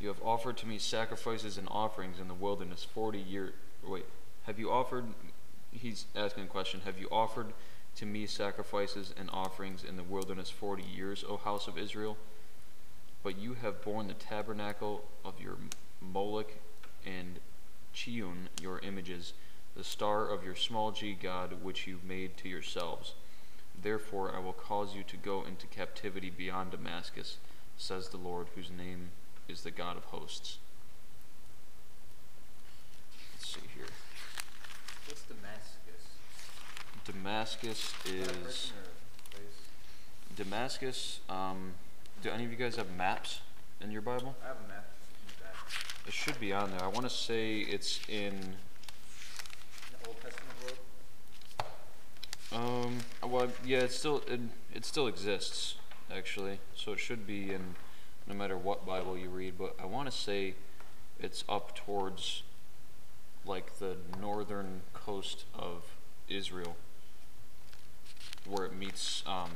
You have offered to me sacrifices and offerings in the wilderness 40 years. Wait, have you offered? He's asking a question. Have you offered to me sacrifices and offerings in the wilderness 40 years, O house of Israel? But you have borne the tabernacle of your Moloch and Chiun, your images, the star of your small g god, which you made to yourselves. Therefore, I will cause you to go into captivity beyond Damascus, says the Lord, whose name is the God of hosts. Let's see here. What's Damascus? Damascus Is that a is. person or a place? Damascus, um, do any of you guys have maps in your Bible? I have a map in the back. It should be on there. I want to say it's in. In the Old Testament world? Um. Well, yeah, it still it, it still exists actually, so it should be in no matter what Bible you read. But I want to say it's up towards like the northern coast of Israel, where it meets. Um,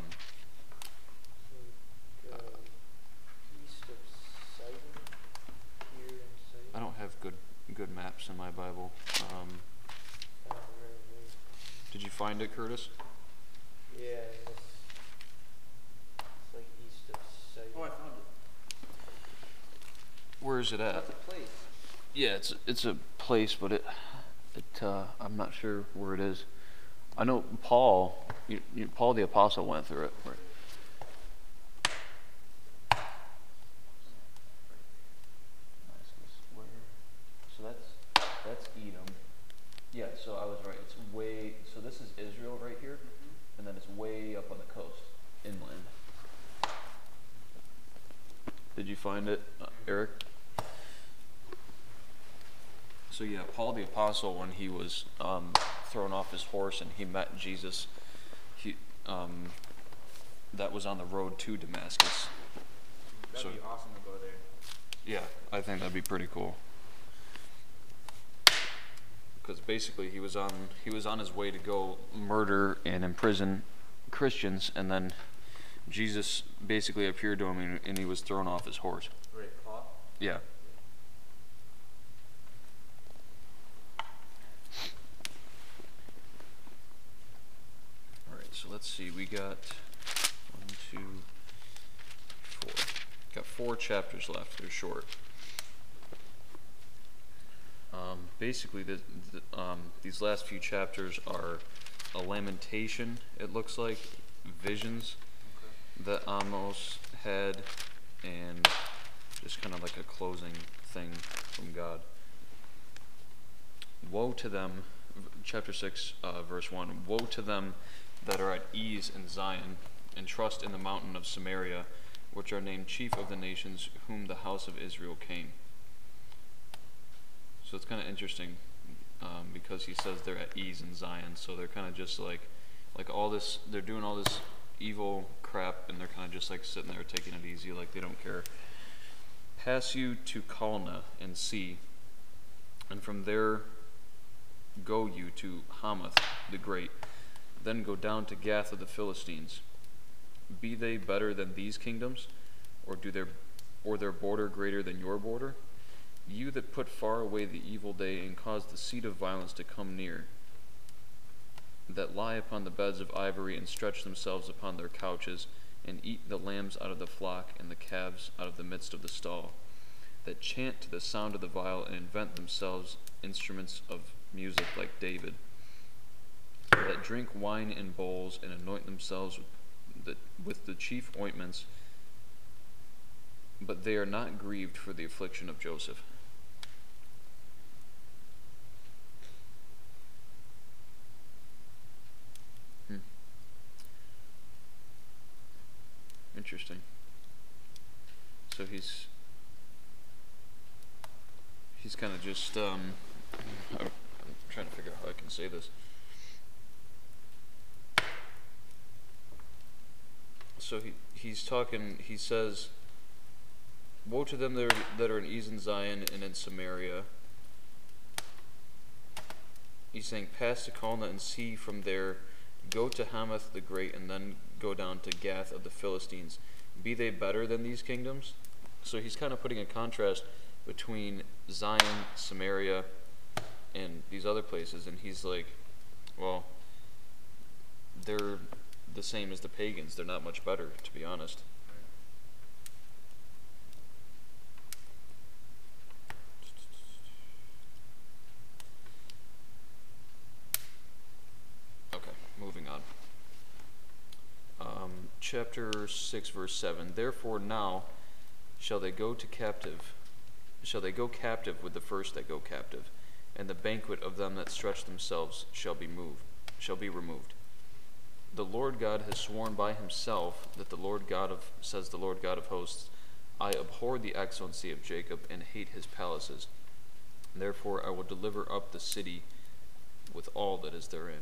Uh, east of Sidon, here in Sidon. I don't have good good maps in my Bible. Um, very, very- did you find it, Curtis? Yeah, it's, it's like east of Sidon. Oh, I found it. Where is it at? That's a place. Yeah, it's it's a place, but it it uh, I'm not sure where it is. I know Paul, you, you, Paul the apostle went through it. Right. So that's that's Edom. Yeah, so I was right. It's way. So this is Israel right here, and then it's way up on the coast, inland. Did you find it, uh, Eric? So yeah, Paul the apostle, when he was um, thrown off his horse and he met Jesus, he um, that was on the road to Damascus. That'd So- be awesome to go there. Yeah, I think that'd be pretty cool. Because basically he was on he was on his way to go Murder and imprison Christians, and then Jesus basically appeared to him, and, and he was thrown off his horse. Right, Paul? Yeah. All right, so let's see. We got one, two, four. Got four chapters left. They're short. Um, basically, the, the, um, these last few chapters are a lamentation. It looks like visions that Amos had, and just kind of like a closing thing from God. Woe to them, chapter 6, uh, verse 1 Woe to them that are at ease in Zion, and trust in the mountain of Samaria, which are named chief of the nations, whom the house of Israel came. So it's kind of interesting um, because he says they're at ease in Zion, so they're kind of just like, like all this, they're doing all this evil crap, and they're kind of just like sitting there taking it easy, like they don't care. Pass you to Calneh and see, and from there go you to Hamath the Great, then go down to Gath of the Philistines. Be they better than these kingdoms, or do their, or their border greater than your border? You that put far away the evil day and cause the seat of violence to come near, that lie upon the beds of ivory and stretch themselves upon their couches, and eat the lambs out of the flock and the calves out of the midst of the stall, that chant to the sound of the viol and invent themselves instruments of music like David, that drink wine in bowls and anoint themselves with the, with the chief ointments, but they are not grieved for the affliction of Joseph. Hmm. Interesting. So he's he's kind of just um, I'm trying to figure out how I can say this. So he he's talking. He says, "Woe to them that are, that are in Zion and in Samaria." He's saying, "Pass to Calneh and see from there. Go to Hamath the Great, and then go down to Gath of the Philistines. Be they better than these kingdoms?" So he's kind of putting a contrast between Zion, Samaria, and these other places, and he's like, "Well, they're." The same as the pagans. They're not much better, to be honest. Okay, moving on. Um, chapter 6, verse 7. Therefore now shall they go to captive, shall they go captive with the first that go captive, and the banquet of them that stretch themselves shall be moved, shall be removed the Lord God has sworn by himself that the Lord God of says the Lord God of hosts, I abhor the excellency of Jacob and hate his palaces. Therefore I will deliver up the city with all that is therein.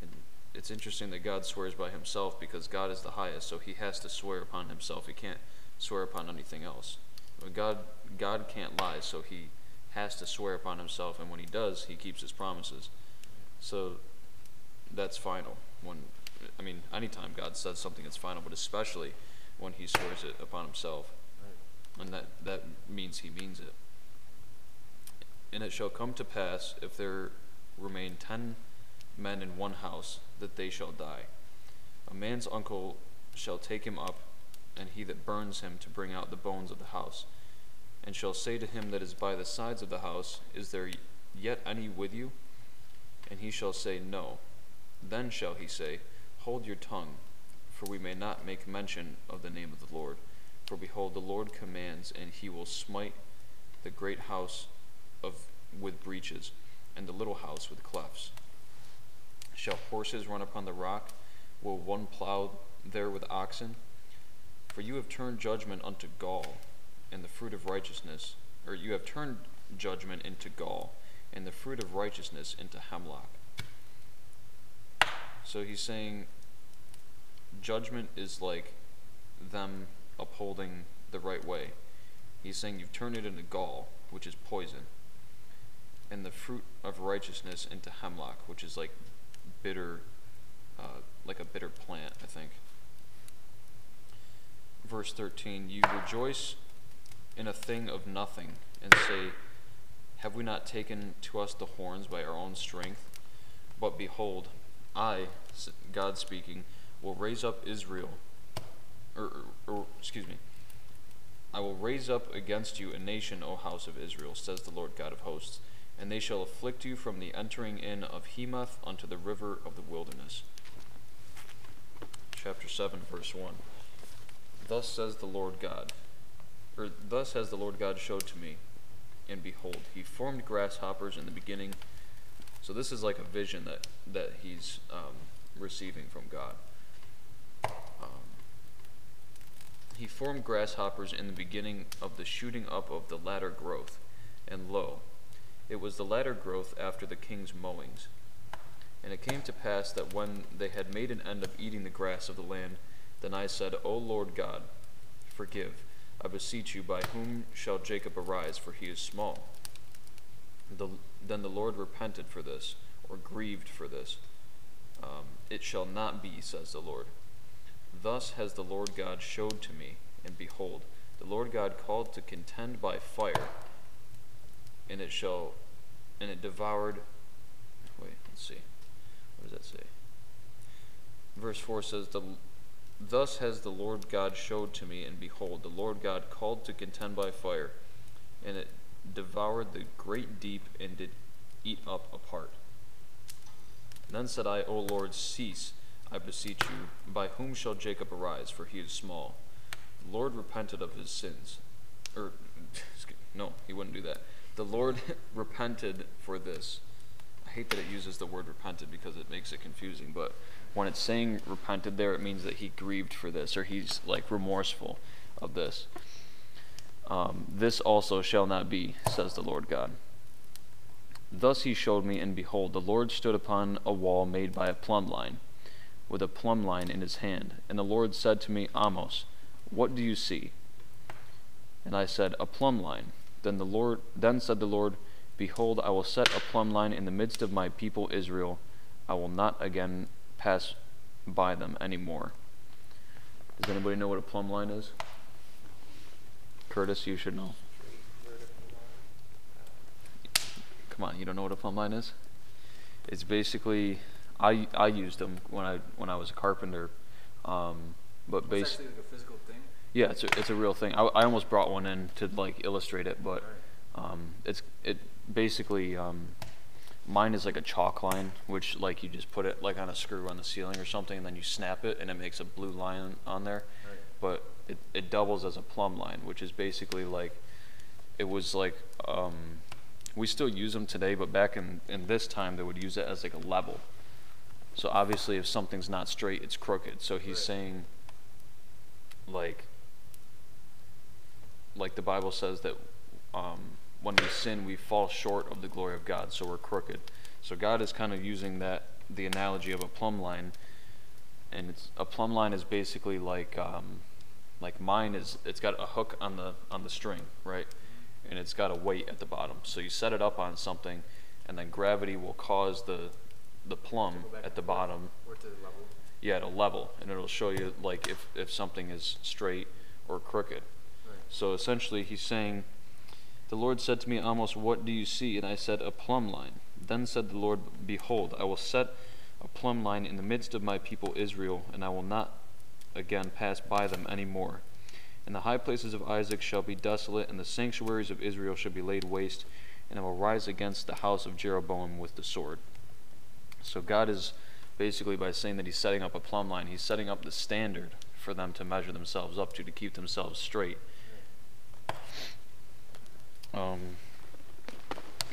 And it's interesting that God swears by himself because God is the highest, so he has to swear upon himself. He can't swear upon anything else. God God can't lie, so he has to swear upon himself, and when he does, he keeps his promises. So that's final. When I mean, anytime God says something, it's final, but especially when He swears it upon Himself, and that that means He means it. And it shall come to pass if there remain ten men in one house that they shall die. A man's uncle shall take him up, and he that burns him to bring out the bones of the house, and shall say to him that is by the sides of the house, Is there yet any with you? And he shall say, No. Then shall he say, Hold your tongue, for we may not make mention of the name of the Lord. For behold, the Lord commands, and he will smite the great house of with breaches, and the little house with clefts. Shall horses run upon the rock? Will one plow there with oxen? For you have turned judgment unto gall, and the fruit of righteousness, or you have turned judgment into gall, and the fruit of righteousness into hemlock. So he's saying judgment is like them upholding the right way. He's saying you've turned it into gall, which is poison, and the fruit of righteousness into hemlock, which is like bitter, uh, like a bitter plant, I think. Verse 13 You rejoice in a thing of nothing, and say, Have we not taken to us the horns by our own strength? But behold, I, God speaking, will raise up Israel, or, or, or, excuse me, I will raise up against you a nation, O house of Israel, says the Lord God of hosts, and they shall afflict you from the entering in of Hemath unto the river of the wilderness. Chapter 7, verse 1. Thus says the Lord God, or thus has the Lord God showed to me, and behold, he formed grasshoppers in the beginning so this is like a vision that that he's um, receiving from God. Um, he formed grasshoppers in the beginning of the shooting up of the latter growth, and lo, it was the latter growth after the king's mowings. And it came to pass that when they had made an end of eating the grass of the land, then I said, O Lord God, forgive, I beseech you, by whom shall Jacob arise, for he is small. The, then the Lord repented for this, or grieved for this. Um, it shall not be, says the Lord. Thus has the Lord God showed to me, and behold, the Lord God called to contend by fire, and it shall, and it devoured. Wait, let's see. What does that say? Verse 4 says, the, Thus has the Lord God showed to me, and behold, the Lord God called to contend by fire, and it devoured the great deep and did eat up a part. Then said I, O Lord, cease, I beseech you. By whom shall Jacob arise? For he is small. The Lord repented of his sins. Er, or, no, he wouldn't do that. The Lord repented for this. I hate that it uses the word repented because it makes it confusing, but when it's saying repented there, it means that he grieved for this or he's like remorseful. of this. Um, this also shall not be, says the Lord God. Thus he showed me, and behold, the Lord stood upon a wall made by a plumb line, with a plumb line in his hand. And the Lord said to me, Amos, what do you see? And I said, A plumb line. Then the Lord then said the Lord, Behold, I will set a plumb line in the midst of my people Israel. I will not again pass by them any more. Does anybody know what a plumb line is? Curtis, you should know. Straight vertical line. Come on, you don't know what a plumb line is? It's basically I I used them when I when I was a carpenter, um, but basically like a physical thing. yeah, it's a, it's a real thing. I, I almost brought one in to like illustrate it, but um, it's it basically um, mine is like a chalk line, which like you just put it like on a screw on the ceiling or something, and then you snap it, and it makes a blue line on there. But it, it doubles as a plumb line, which is basically like it was like um, we still use them today, but back in in this time they would use it as like a level. So obviously, if something's not straight, it's crooked. So he's Right. saying like like the Bible says that um, when we sin, we fall short of the glory of God, so we're crooked. So God is kind of using that the analogy of a plumb line, and it's a plumb line is basically like um, like mine is it's got a hook on the on the string, right, and it's got a weight at the bottom. So you set it up on something, and then gravity will cause the the plumb at the bottom Or to the level. yeah, it'll level, and it'll show you like if, if something is straight or crooked. Right. So essentially, he's saying, The Lord said to me, Amos what do you see? And I said, A plumb line. Then said the Lord, Behold, I will set a plumb line in the midst of my people Israel, and I will not again pass by them any more. And the high places of Isaac shall be desolate, and the sanctuaries of Israel shall be laid waste, and I will rise against the house of Jeroboam with the sword. So God is basically by saying that he's setting up a plumb line, he's setting up the standard for them to measure themselves up to to keep themselves straight. Um,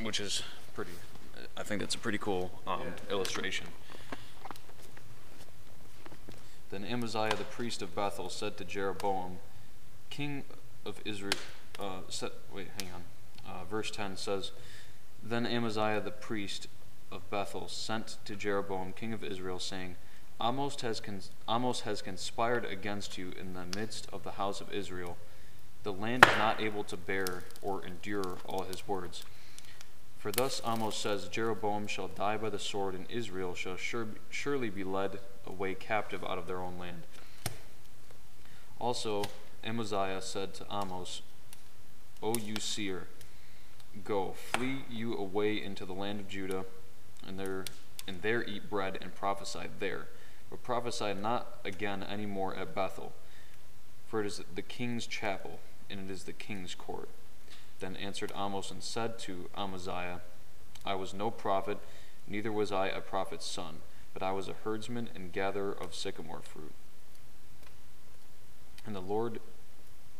which is pretty. I think that's a pretty cool um, Yeah. illustration. Then Amaziah the priest of Bethel said to Jeroboam, king of Israel. Uh, set, wait, hang on. Uh, verse 10 says, Then Amaziah the priest of Bethel sent to Jeroboam, king of Israel, saying, Amos has, cons- Amos has conspired against you in the midst of the house of Israel. The land is not able to bear or endure all his words. For thus Amos says, Jeroboam shall die by the sword, and Israel shall sure, surely be led away captive out of their own land. Also, Amaziah said to Amos, O you seer, go, flee you away into the land of Judah, and there, and there eat bread and prophesy there. But prophesy not again any more at Bethel, for it is the king's chapel, and it is the king's court. Then answered Amos and said to Amaziah, I was no prophet, neither was I a prophet's son, but I was a herdsman and gatherer of sycamore fruit. And the Lord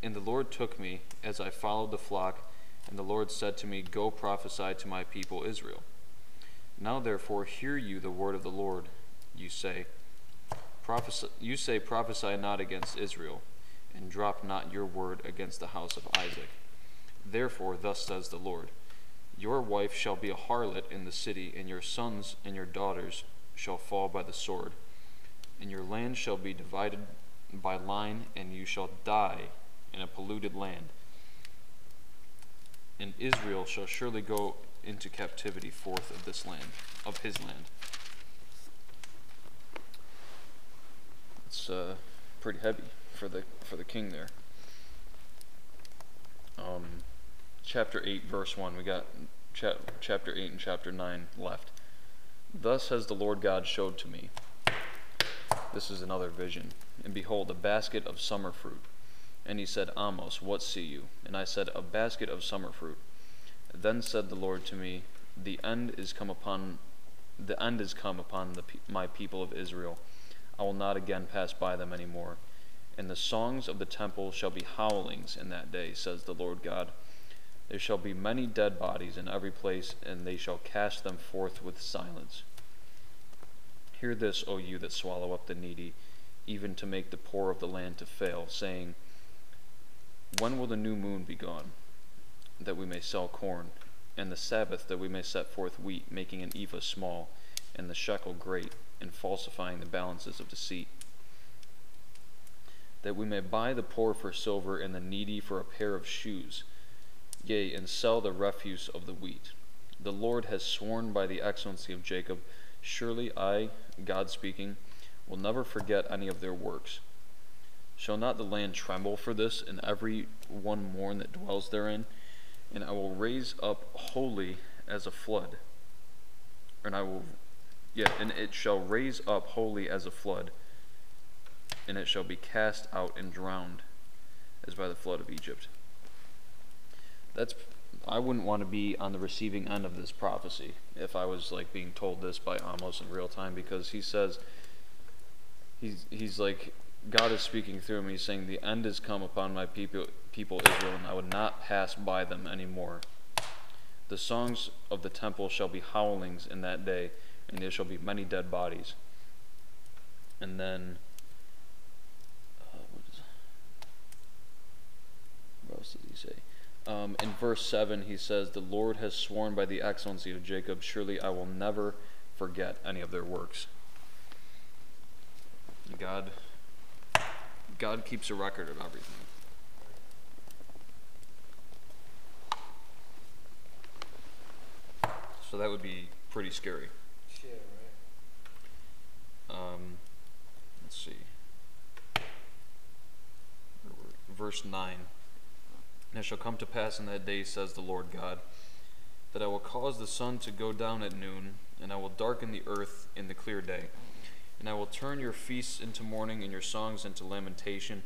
and the Lord took me as I followed the flock, and the Lord said to me, Go prophesy to my people Israel. Now therefore hear you the word of the Lord, you say. Prophesy, you say, Prophesy not against Israel, and drop not your word against the house of Isaac. Therefore, thus says the Lord Your wife shall be a harlot in the city, and your sons and your daughters shall fall by the sword, and your land shall be divided by line, and you shall die in a polluted land. And Israel shall surely go into captivity forth of this land, of his land. It's uh, pretty heavy for the for the king there. Um, chapter eight, verse one. We got chap- chapter eight and chapter nine left. Thus has the Lord God showed to me. This is another vision. And behold, a basket of summer fruit. And he said, Amos, what see you? And I said, A basket of summer fruit. Then said the Lord to me, The end is come upon, the end is come upon the, my people of Israel. I will not again pass by them any more. And the songs of the temple shall be howlings in that day, says the Lord God. There shall be many dead bodies in every place, and they shall cast them forth with silence. Hear this, O you that swallow up the needy, even to make the poor of the land to fail, saying, When will the new moon be gone, that we may sell corn, and the Sabbath that we may set forth wheat, making an ephah small, and the shekel great, and falsifying the balances of deceit? That we may buy the poor for silver, and the needy for a pair of shoes, yea, and sell the refuse of the wheat. The Lord has sworn by the excellency of Jacob, surely I, God speaking, will never forget any of their works. Shall not the land tremble for this, and every one mourn that dwells therein? And I will raise up wholly as a flood. And I will, yeah, and it shall raise up wholly as a flood, and it shall be cast out and drowned, as by the flood of Egypt. That's, I wouldn't want to be on the receiving end of this prophecy if I was like being told this by Amos in real time, because he says, he's he's like God is speaking through him. He's saying, "The end has come upon my people, people Israel, and I would not pass by them anymore. The songs of the temple shall be howlings in that day, and there shall be many dead bodies." And then, uh, what, is, what else does he say? Um, in verse 7, he says, The Lord has sworn by the excellency of Jacob, surely I will never forget any of their works. God God keeps a record of everything. So that would be pretty scary. Um, let's see. Verse 9. And it shall come to pass in that day, says the Lord God, that I will cause the sun to go down at noon, and I will darken the earth in the clear day. And I will turn your feasts into mourning and your songs into lamentation,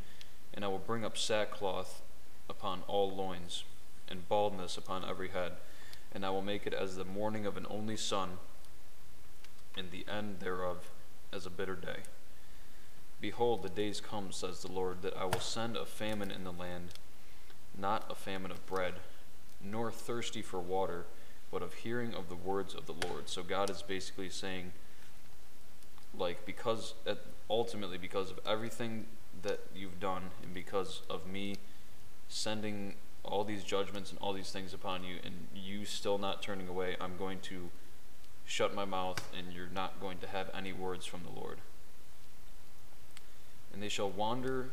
and I will bring up sackcloth upon all loins, and baldness upon every head. And I will make it as the mourning of an only son, and the end thereof as a bitter day. Behold, the days come, says the Lord, that I will send a famine in the land, not a famine of bread, nor thirsty for water, but of hearing of the words of the Lord. So God is basically saying, like because ultimately because of everything that you've done and because of me sending all these judgments and all these things upon you and you still not turning away i'm going to shut my mouth and you're not going to have any words from the lord and they shall wander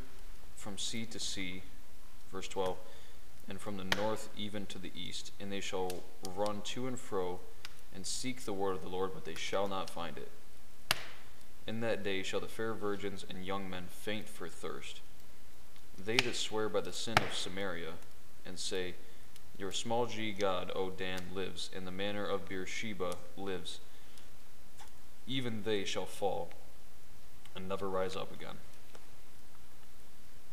from sea to sea verse 12 and from the north even to the east and they shall run to and fro and seek the word of the lord but they shall not find it in that day shall the fair virgins and young men faint for thirst. They that swear by the sin of Samaria, and say, Your small g god, O Dan, lives, and the manner of Beersheba lives, even they shall fall and never rise up again.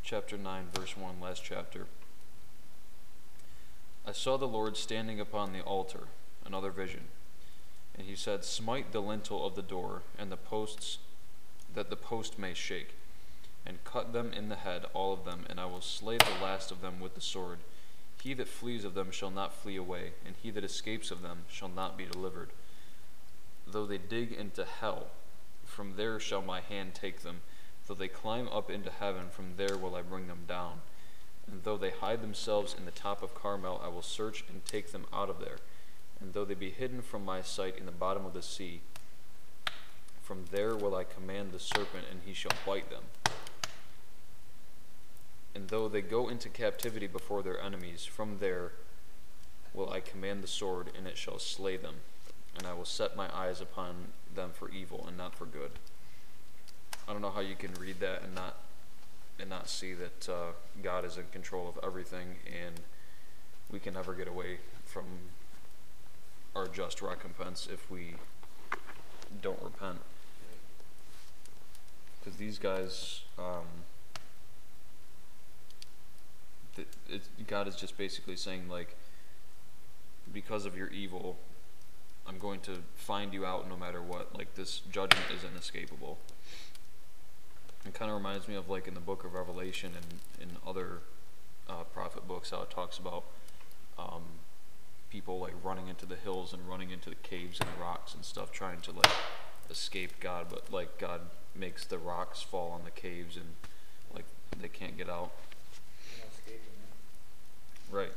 Chapter 9, verse 1, last chapter. I saw the Lord standing upon the altar, another vision. And he said, Smite the lintel of the door and the posts, that the post may shake, and cut them in the head, all of them, and I will slay the last of them with the sword. He that flees of them shall not flee away, and he that escapes of them shall not be delivered. Though they dig into hell, from there shall my hand take them. Though they climb up into heaven, from there will I bring them down. And though they hide themselves in the top of Carmel, I will search and take them out of there and though they be hidden from my sight in the bottom of the sea, from there will I command the serpent, and he shall bite them. And though they go into captivity before their enemies, from there will I command the sword, and it shall slay them. And I will set my eyes upon them for evil and not for good. I don't know how you can read that and not and not see that uh, God is in control of everything, and we can never get away from our just recompense if we don't repent. Because these guys, um, God is just basically saying, like, because of your evil, I'm going to find you out no matter what. Like, this judgment is inescapable. It kind of reminds me of like in the book of Revelation and in other uh, prophet books how it talks about um, people like running into the hills and running into the caves and the rocks and stuff trying to like escape God, but like God makes the rocks fall on the caves and like they can't get out. Right.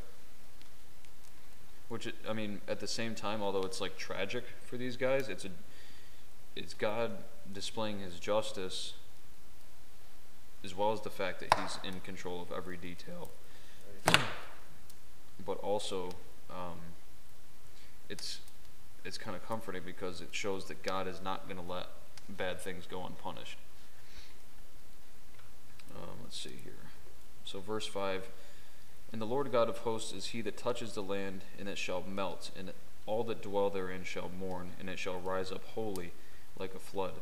Which I mean, at the same time, although it's like tragic for these guys, it's a, it's God displaying His justice as well as the fact that He's in control of every detail. But also, um, it's it's kind of comforting because it shows that God is not going to let bad things go unpunished. Um, let's see here. So, verse 5 And the Lord God of hosts is he that touches the land, and it shall melt, and all that dwell therein shall mourn, and it shall rise up wholly like a flood,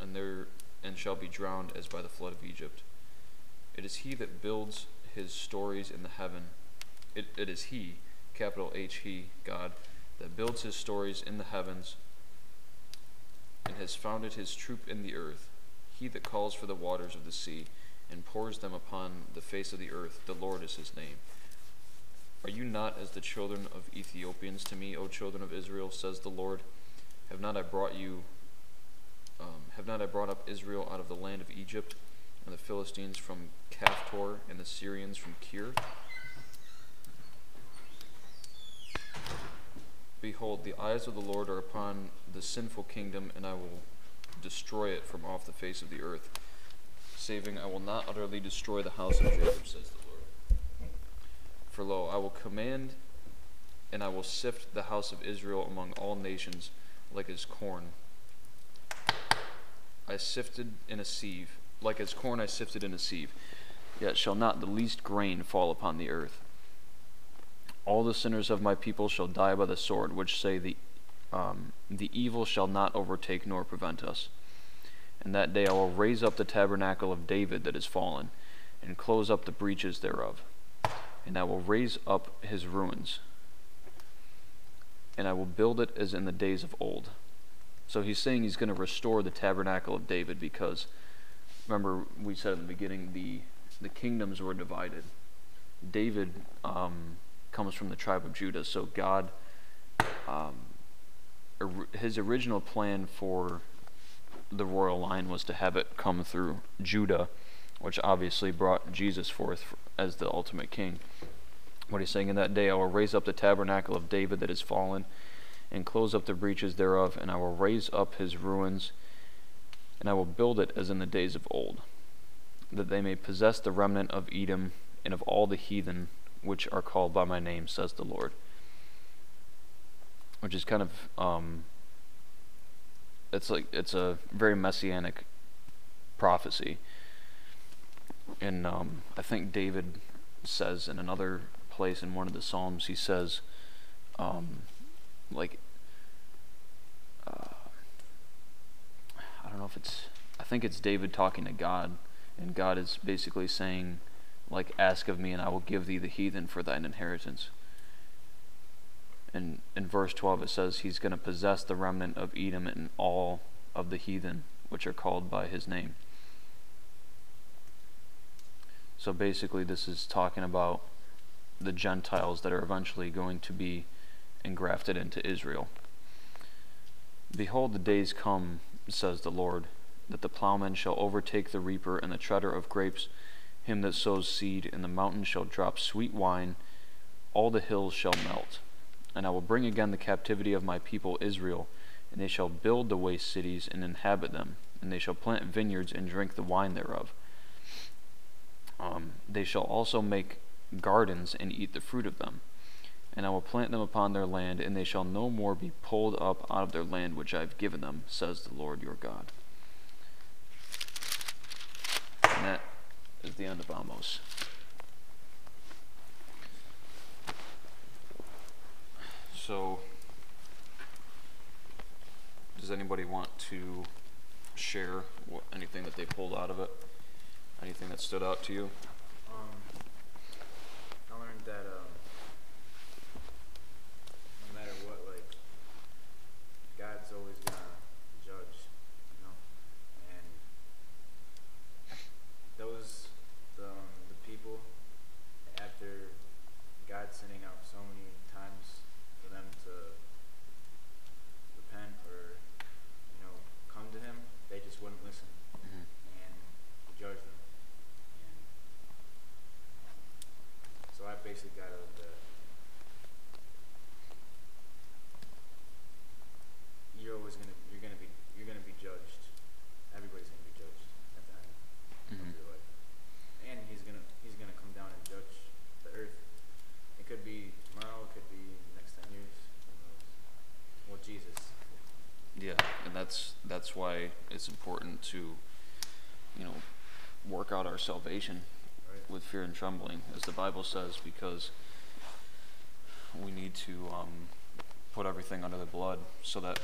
and there and shall be drowned as by the flood of Egypt. It is he that builds his stories in the heaven. It, it is he, capital H, he, God, that builds his stories in the heavens and has founded his troop in the earth. He that calls for the waters of the sea and pours them upon the face of the earth, the Lord is his name. Are you not as the children of Ethiopians to me, O children of Israel, says the Lord? Have not I brought you, um, have not I brought up Israel out of the land of Egypt, and the Philistines from Caphtor, and the Syrians from Kir? Behold, the eyes of the Lord are upon the sinful kingdom, and I will destroy it from off the face of the earth. Saving, I will not utterly destroy the house of Jacob, says the Lord. For lo, I will command, and I will sift the house of Israel among all nations like as corn. I sifted in a sieve, like as corn I sifted in a sieve. Yet shall not the least grain fall upon the earth. All the sinners of my people shall die by the sword, which say the um, the evil shall not overtake nor prevent us. And that day I will raise up the tabernacle of David that is fallen, and close up the breaches thereof. And I will raise up his ruins, and I will build it as in the days of old. So he's saying he's going to restore the tabernacle of David because, remember, we said in the beginning the the kingdoms were divided. David um, comes from the tribe of Judah, so God, um, or, his original plan for the royal line was to have it come through Judah, which obviously brought Jesus forth as the ultimate king. What he's saying in that day, I will raise up the tabernacle of David that is fallen, and close up the breaches thereof, and I will raise up his ruins, and I will build it as in the days of old, that they may possess the remnant of Edom and of all the heathen which are called by my name, says the Lord. Which is kind of um, it's like it's a very messianic prophecy. And um, I think David says in another place in one of the Psalms, he says, um, like, uh, I don't know if it's, I think it's David talking to God, and God is basically saying, like, ask of me, and I will give thee the heathen for thine inheritance. And in verse 12, it says, He's going to possess the remnant of Edom and all of the heathen, which are called by his name. So basically, this is talking about the Gentiles that are eventually going to be engrafted into Israel. Behold, the days come, says the Lord, that the plowman shall overtake the reaper and the treader of grapes, him that sows seed, and the mountain shall drop sweet wine, all the hills shall melt. And I will bring again the captivity of my people Israel, and they shall build the waste cities and inhabit them, and they shall plant vineyards and drink the wine thereof. Um, they shall also make gardens and eat the fruit of them. And I will plant them upon their land, and they shall no more be pulled up out of their land which I have given them, says the Lord your God. And that is the end of Amos. So, does anybody want to share what, anything that they pulled out of it? Anything that stood out to you? Um, I learned that um, it's important to, you know, work out our salvation right. with fear and trembling, as the Bible says, because we need to um, put everything under the blood so that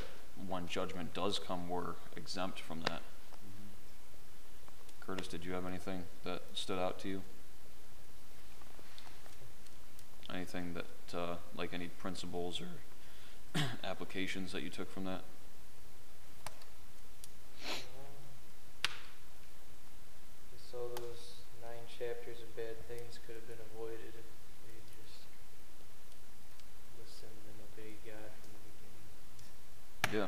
when judgment does come, we're exempt from that. Mm-hmm. Curtis, did you have anything that stood out to you? Anything that, uh, like any principles or applications that you took from that? Yeah.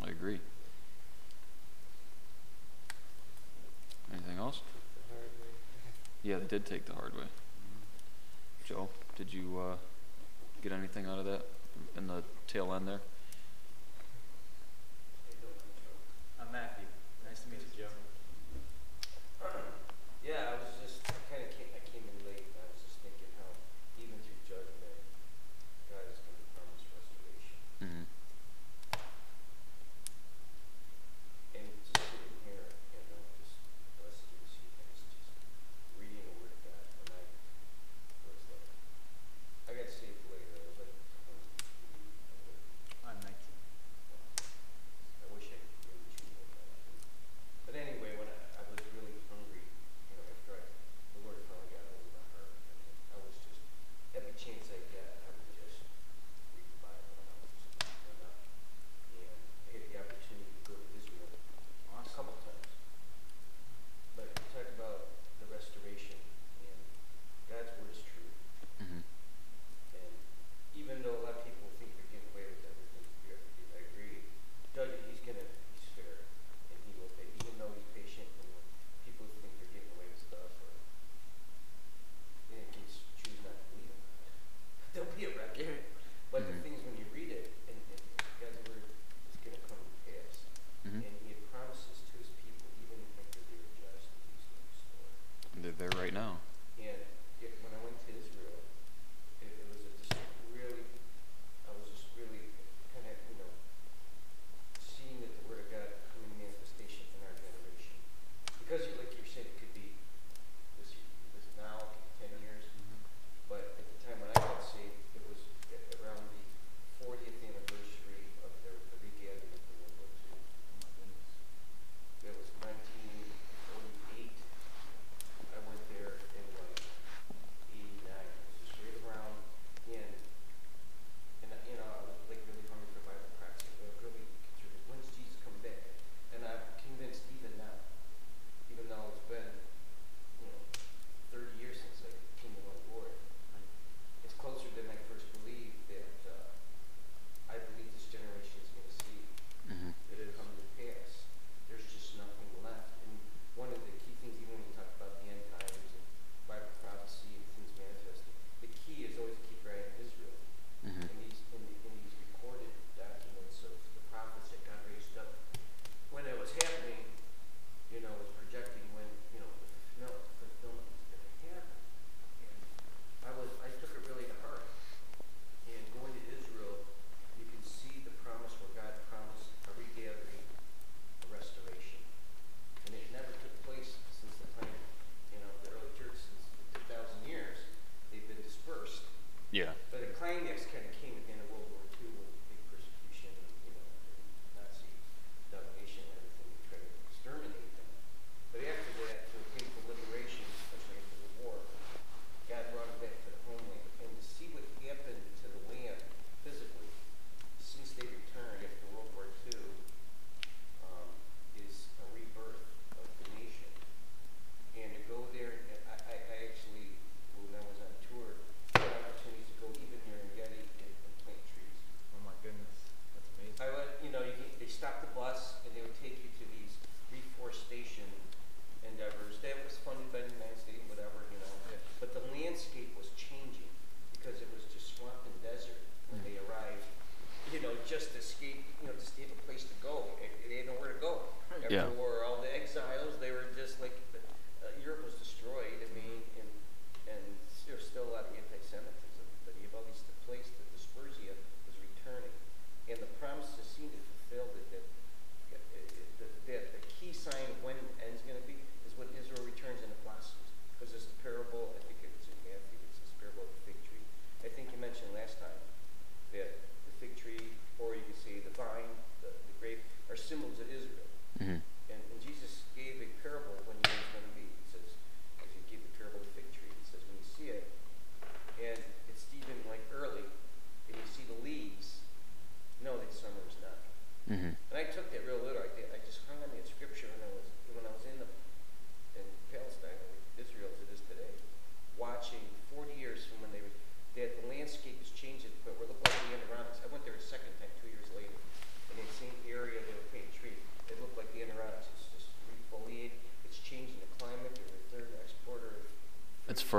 I agree. Anything else? Yeah, they did take the hard way. Joe, did you uh, get anything out of that in the tail end there?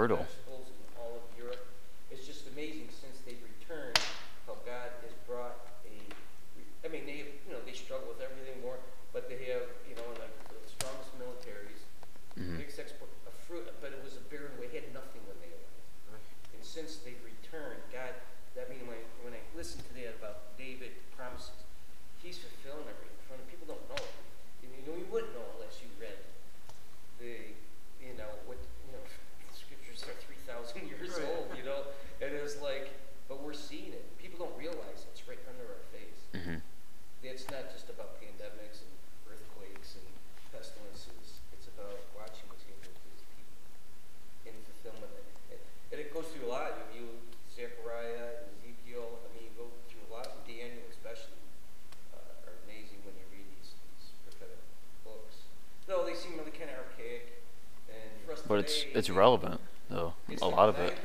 Fertile. vegetables in all of Europe. It's just amazing since they've returned how God has brought a. I mean, they you know they struggle with everything more, but they have you know like the strongest militaries, Mhm. biggest export of fruit, but it was a barren way. They had nothing when they arrived. And since they've returned, God, I mean, when, when I listen to that about David promises, he's fulfilling everything in front of people don't know it. And you know, you wouldn't know unless you read the, you know, what, you know, the scriptures are 3,000 years Right. old, you know? And it's like, but we're seeing it. People don't realize it's right under our face. Mhm. It's not just about pandemics and earthquakes and pestilences. It's about watching what's happening to his people in fulfillment. And, and it goes through a lot. You view Zechariah and Ezekiel. I mean, you go through a lot. And Daniel, especially, uh, are amazing when you read these, these prophetic books. Though they seem really kind of archaic. And for us But it's it's relevant though. A lot of it.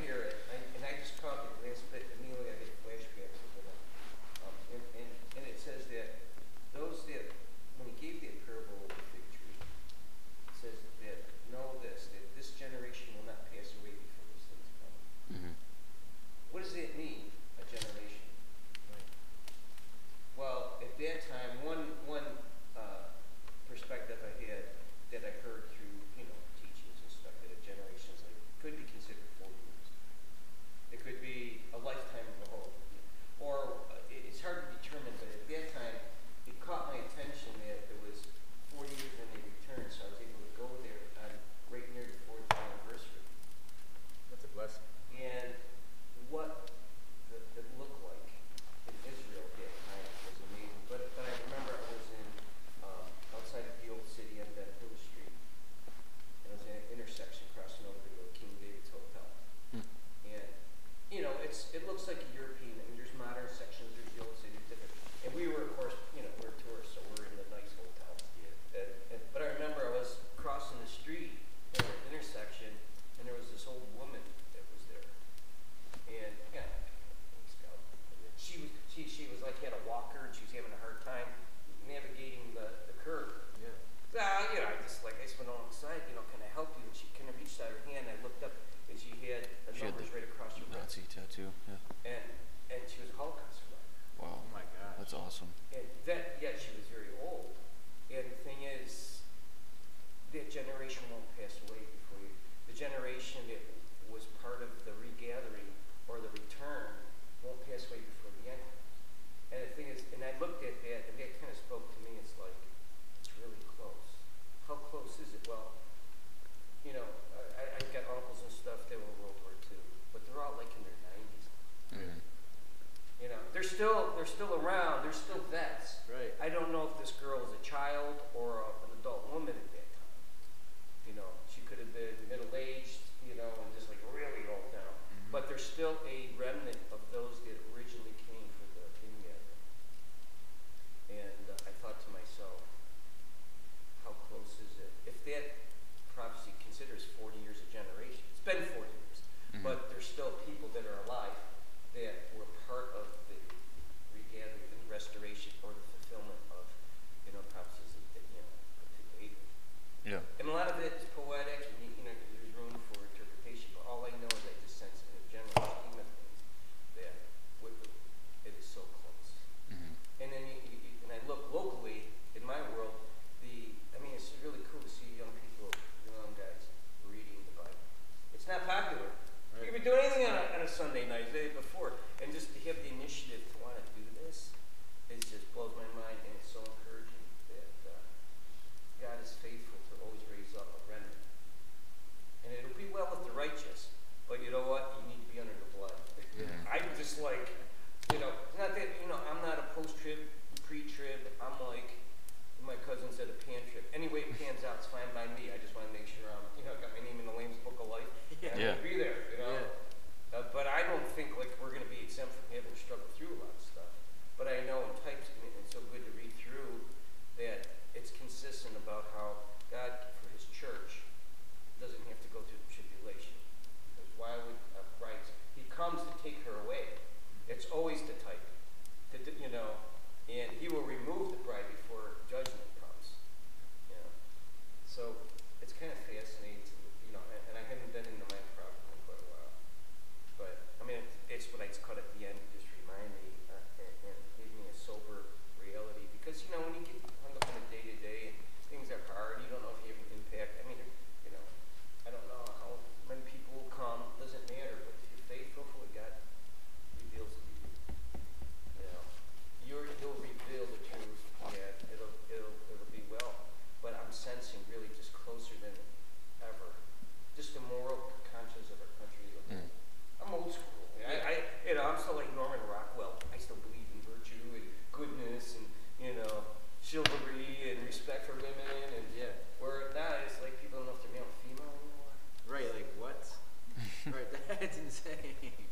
That's insane.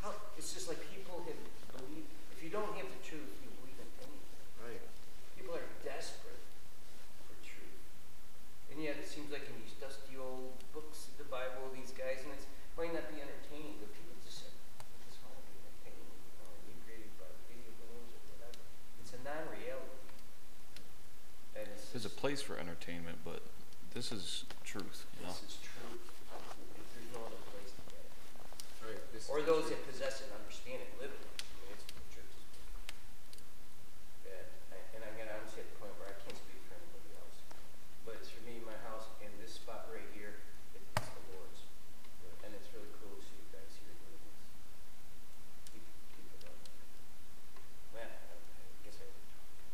How, it's just like people have believed, if you don't have the truth, you believe in anything. Right. People are desperate for truth. And yet it seems like in these dusty old books of the Bible, these guys, and it might not be entertaining, but people just say, oh, I just want to be entertained, you know, inebriated by video games or whatever. It's a non-reality. It's There's a place for entertainment, but this is truth, you know? This is truth. There's no other place to get it. Right. This Or those that possess it and understand it, live it. I mean, it's the truth. Yeah, I- and I'm gonna, I'm just at the point where I can't speak for anybody else. But it's for me, my house, and this spot right here, it's the Lord's. And it's really cool to see you guys here doing this. Keep, keep it up. Man, I I guess I.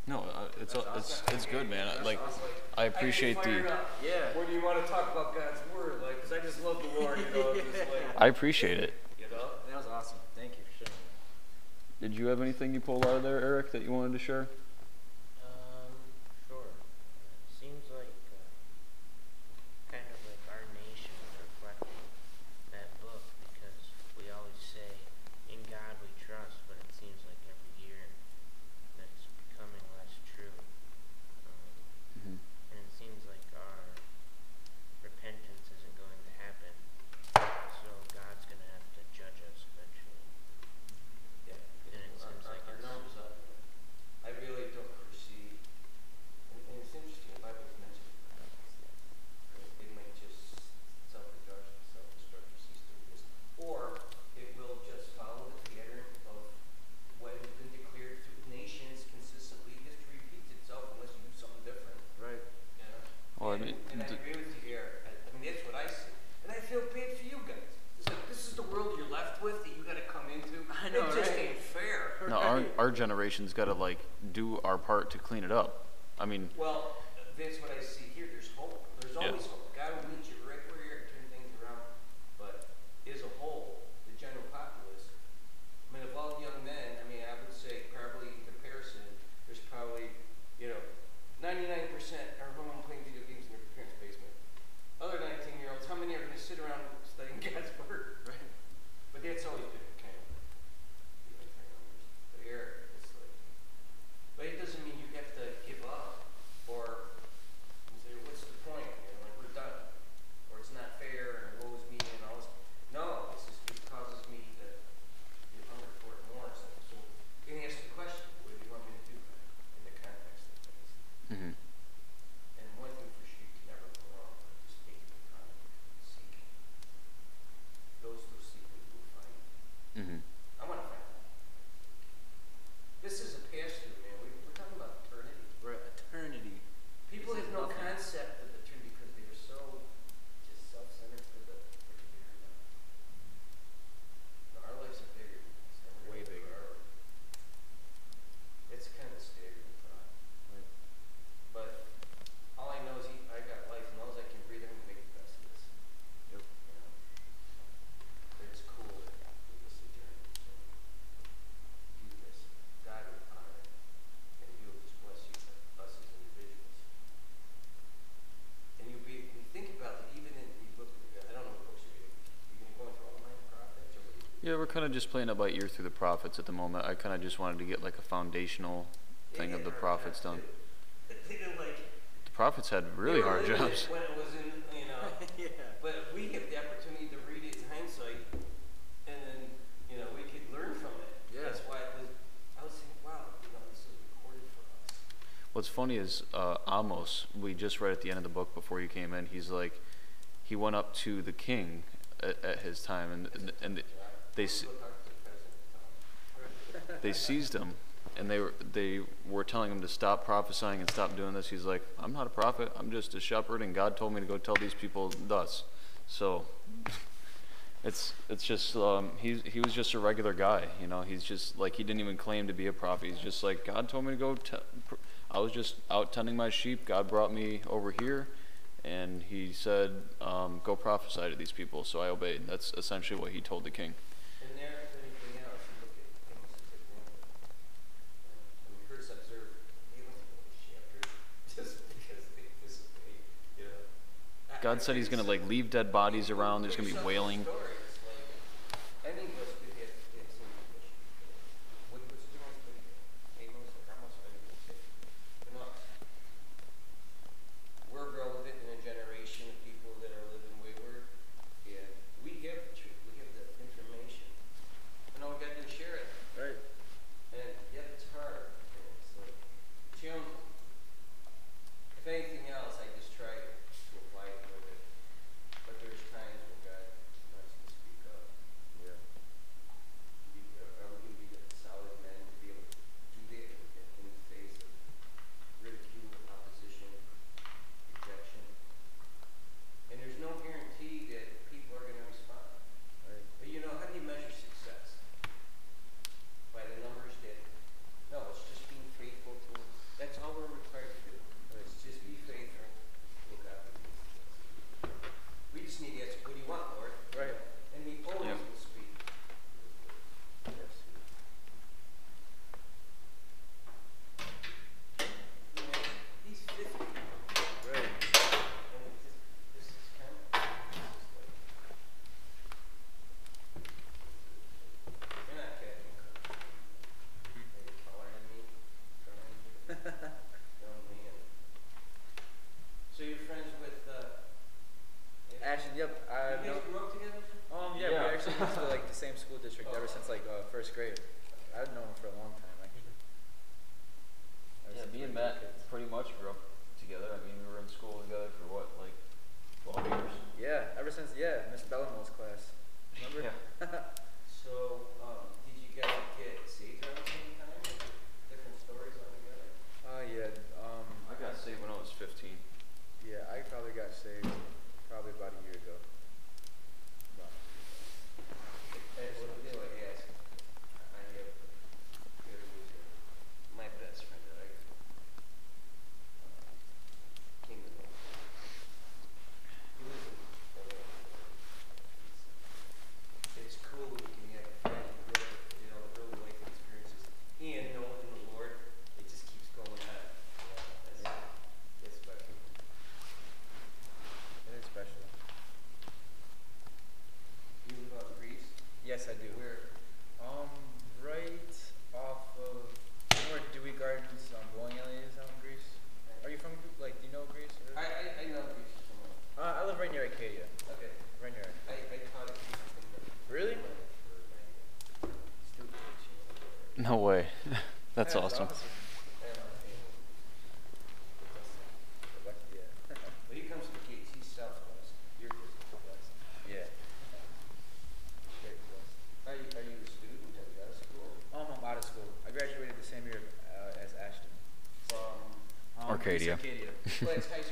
No, uh, it's, That's uh, it's, awesome. it's good, man. That's Like, awesome. I appreciate I the, fired up. Yeah. When you wanna talk about God's word, like, 'cause I just love the Lord, you know, it's just like, I appreciate it. you know? That was awesome. Thank you for sharing. Did you have anything you pulled out of there, Eric, that you wanted to share? Um, sure. Uh, seems like uh, kind of like our nation is reflecting that book because we always say, "In God we trust," but it seems like every year that's becoming less true. Um, Mm-hmm. and it seems like our repentance isn't going to happen, so God's going to have to judge us eventually. Yeah, And it our, seems our, like our it's- numbers up. I really don't foresee, and, and it's interesting, the Bible's mentioned, that they might just self-destruct, self-destruct or cease to exist. Or it will just follow the pattern of what has been declared through nations consistently. History repeats itself unless you do something different. Right. you know? Well, I And- mean, And I d- agree with you, Eric. I, I mean, that's what I see. And I feel bad for you guys. It's like, this is the world you're left with that you gotta come into. I know, It just right? ain't fair. No, our, our generation's gotta like do our part to clean it up. I mean, Well, that's what I see here. There's hope. There's Yeah. always hope. God will meet you right where you're at, turn things around. But as a whole, the general populace, I mean, of all the young men, I mean, I would say probably in comparison, there's probably, you know, 99% are home playing video games in their parents' basement. Other 19 year olds, how many are going to sit around studying God's Word? Right. But that's always been kind of, you know, kind of numbers. But Eric, it's like, but it doesn't mean you have to give up or you say, what's the point? You know, like we're done, or it's not fair, and woe is me, and all this. No, it's just it causes me to get hungry for it more. So, so you can ask the question, what do you want me to do in the context of things? mhm. And one thing for sure, you can never go wrong with just taking the time, seeking. Those who seek will find. Mhm. I want to find out. This is a pass through, man. We, we're talking about eternity. Right. Eternity. People This have is no nothing. concept of eternity because they are so just self-centered for the for the here and now. No, our lives are bigger than this. and we're Way gonna live bigger. our- It's kind of a staggering thought. Right. But all I know is he, I got life, and all I can breathe, I'm gonna make the best of this. Yep. You know? But it's cool that we will sit there and and do this. God will honor it, and He will just bless you, us as individuals. And you'll be, when you think about it, even in, you look, I don't know what books you're reading. You gonna go into all nine prophets, or what do you? Yeah, we're kind of just playing it by ear through the prophets at the moment. I kind of just wanted to get like a foundational thing of the prophets done. They did like. The prophets had really hard jobs. When it was in, you know. yeah. But we have the opportunity to read it in hindsight, and then, you know, we could learn from it. Yeah. That's why it was, I was thinking, wow, you know, this is recorded for us. What's funny is uh, Amos. We just read at the end of the book before you came in. He's like, he went up to the king at, at his time, and and, and they they seized him, and they were they were telling him to stop prophesying and stop doing this. He's like, I'm not a prophet. I'm just a shepherd, and God told me to go tell these people thus. So. It's it's just um, he's he was just a regular guy, you know. He's just like he didn't even claim to be a prophet. He's just like God told me to go. I was just out tending my sheep. God brought me over here, and he said, um, "Go prophesy to these people." So I obeyed. That's essentially what he told the king. And there, if anything else, you look at things as examples. I mean, Curtis observed, they went to the chapter just because they anticipate, you know. I- God said He's gonna like leave dead bodies around. There's gonna be wailing. From, awesome. Arcadia. Arcadia.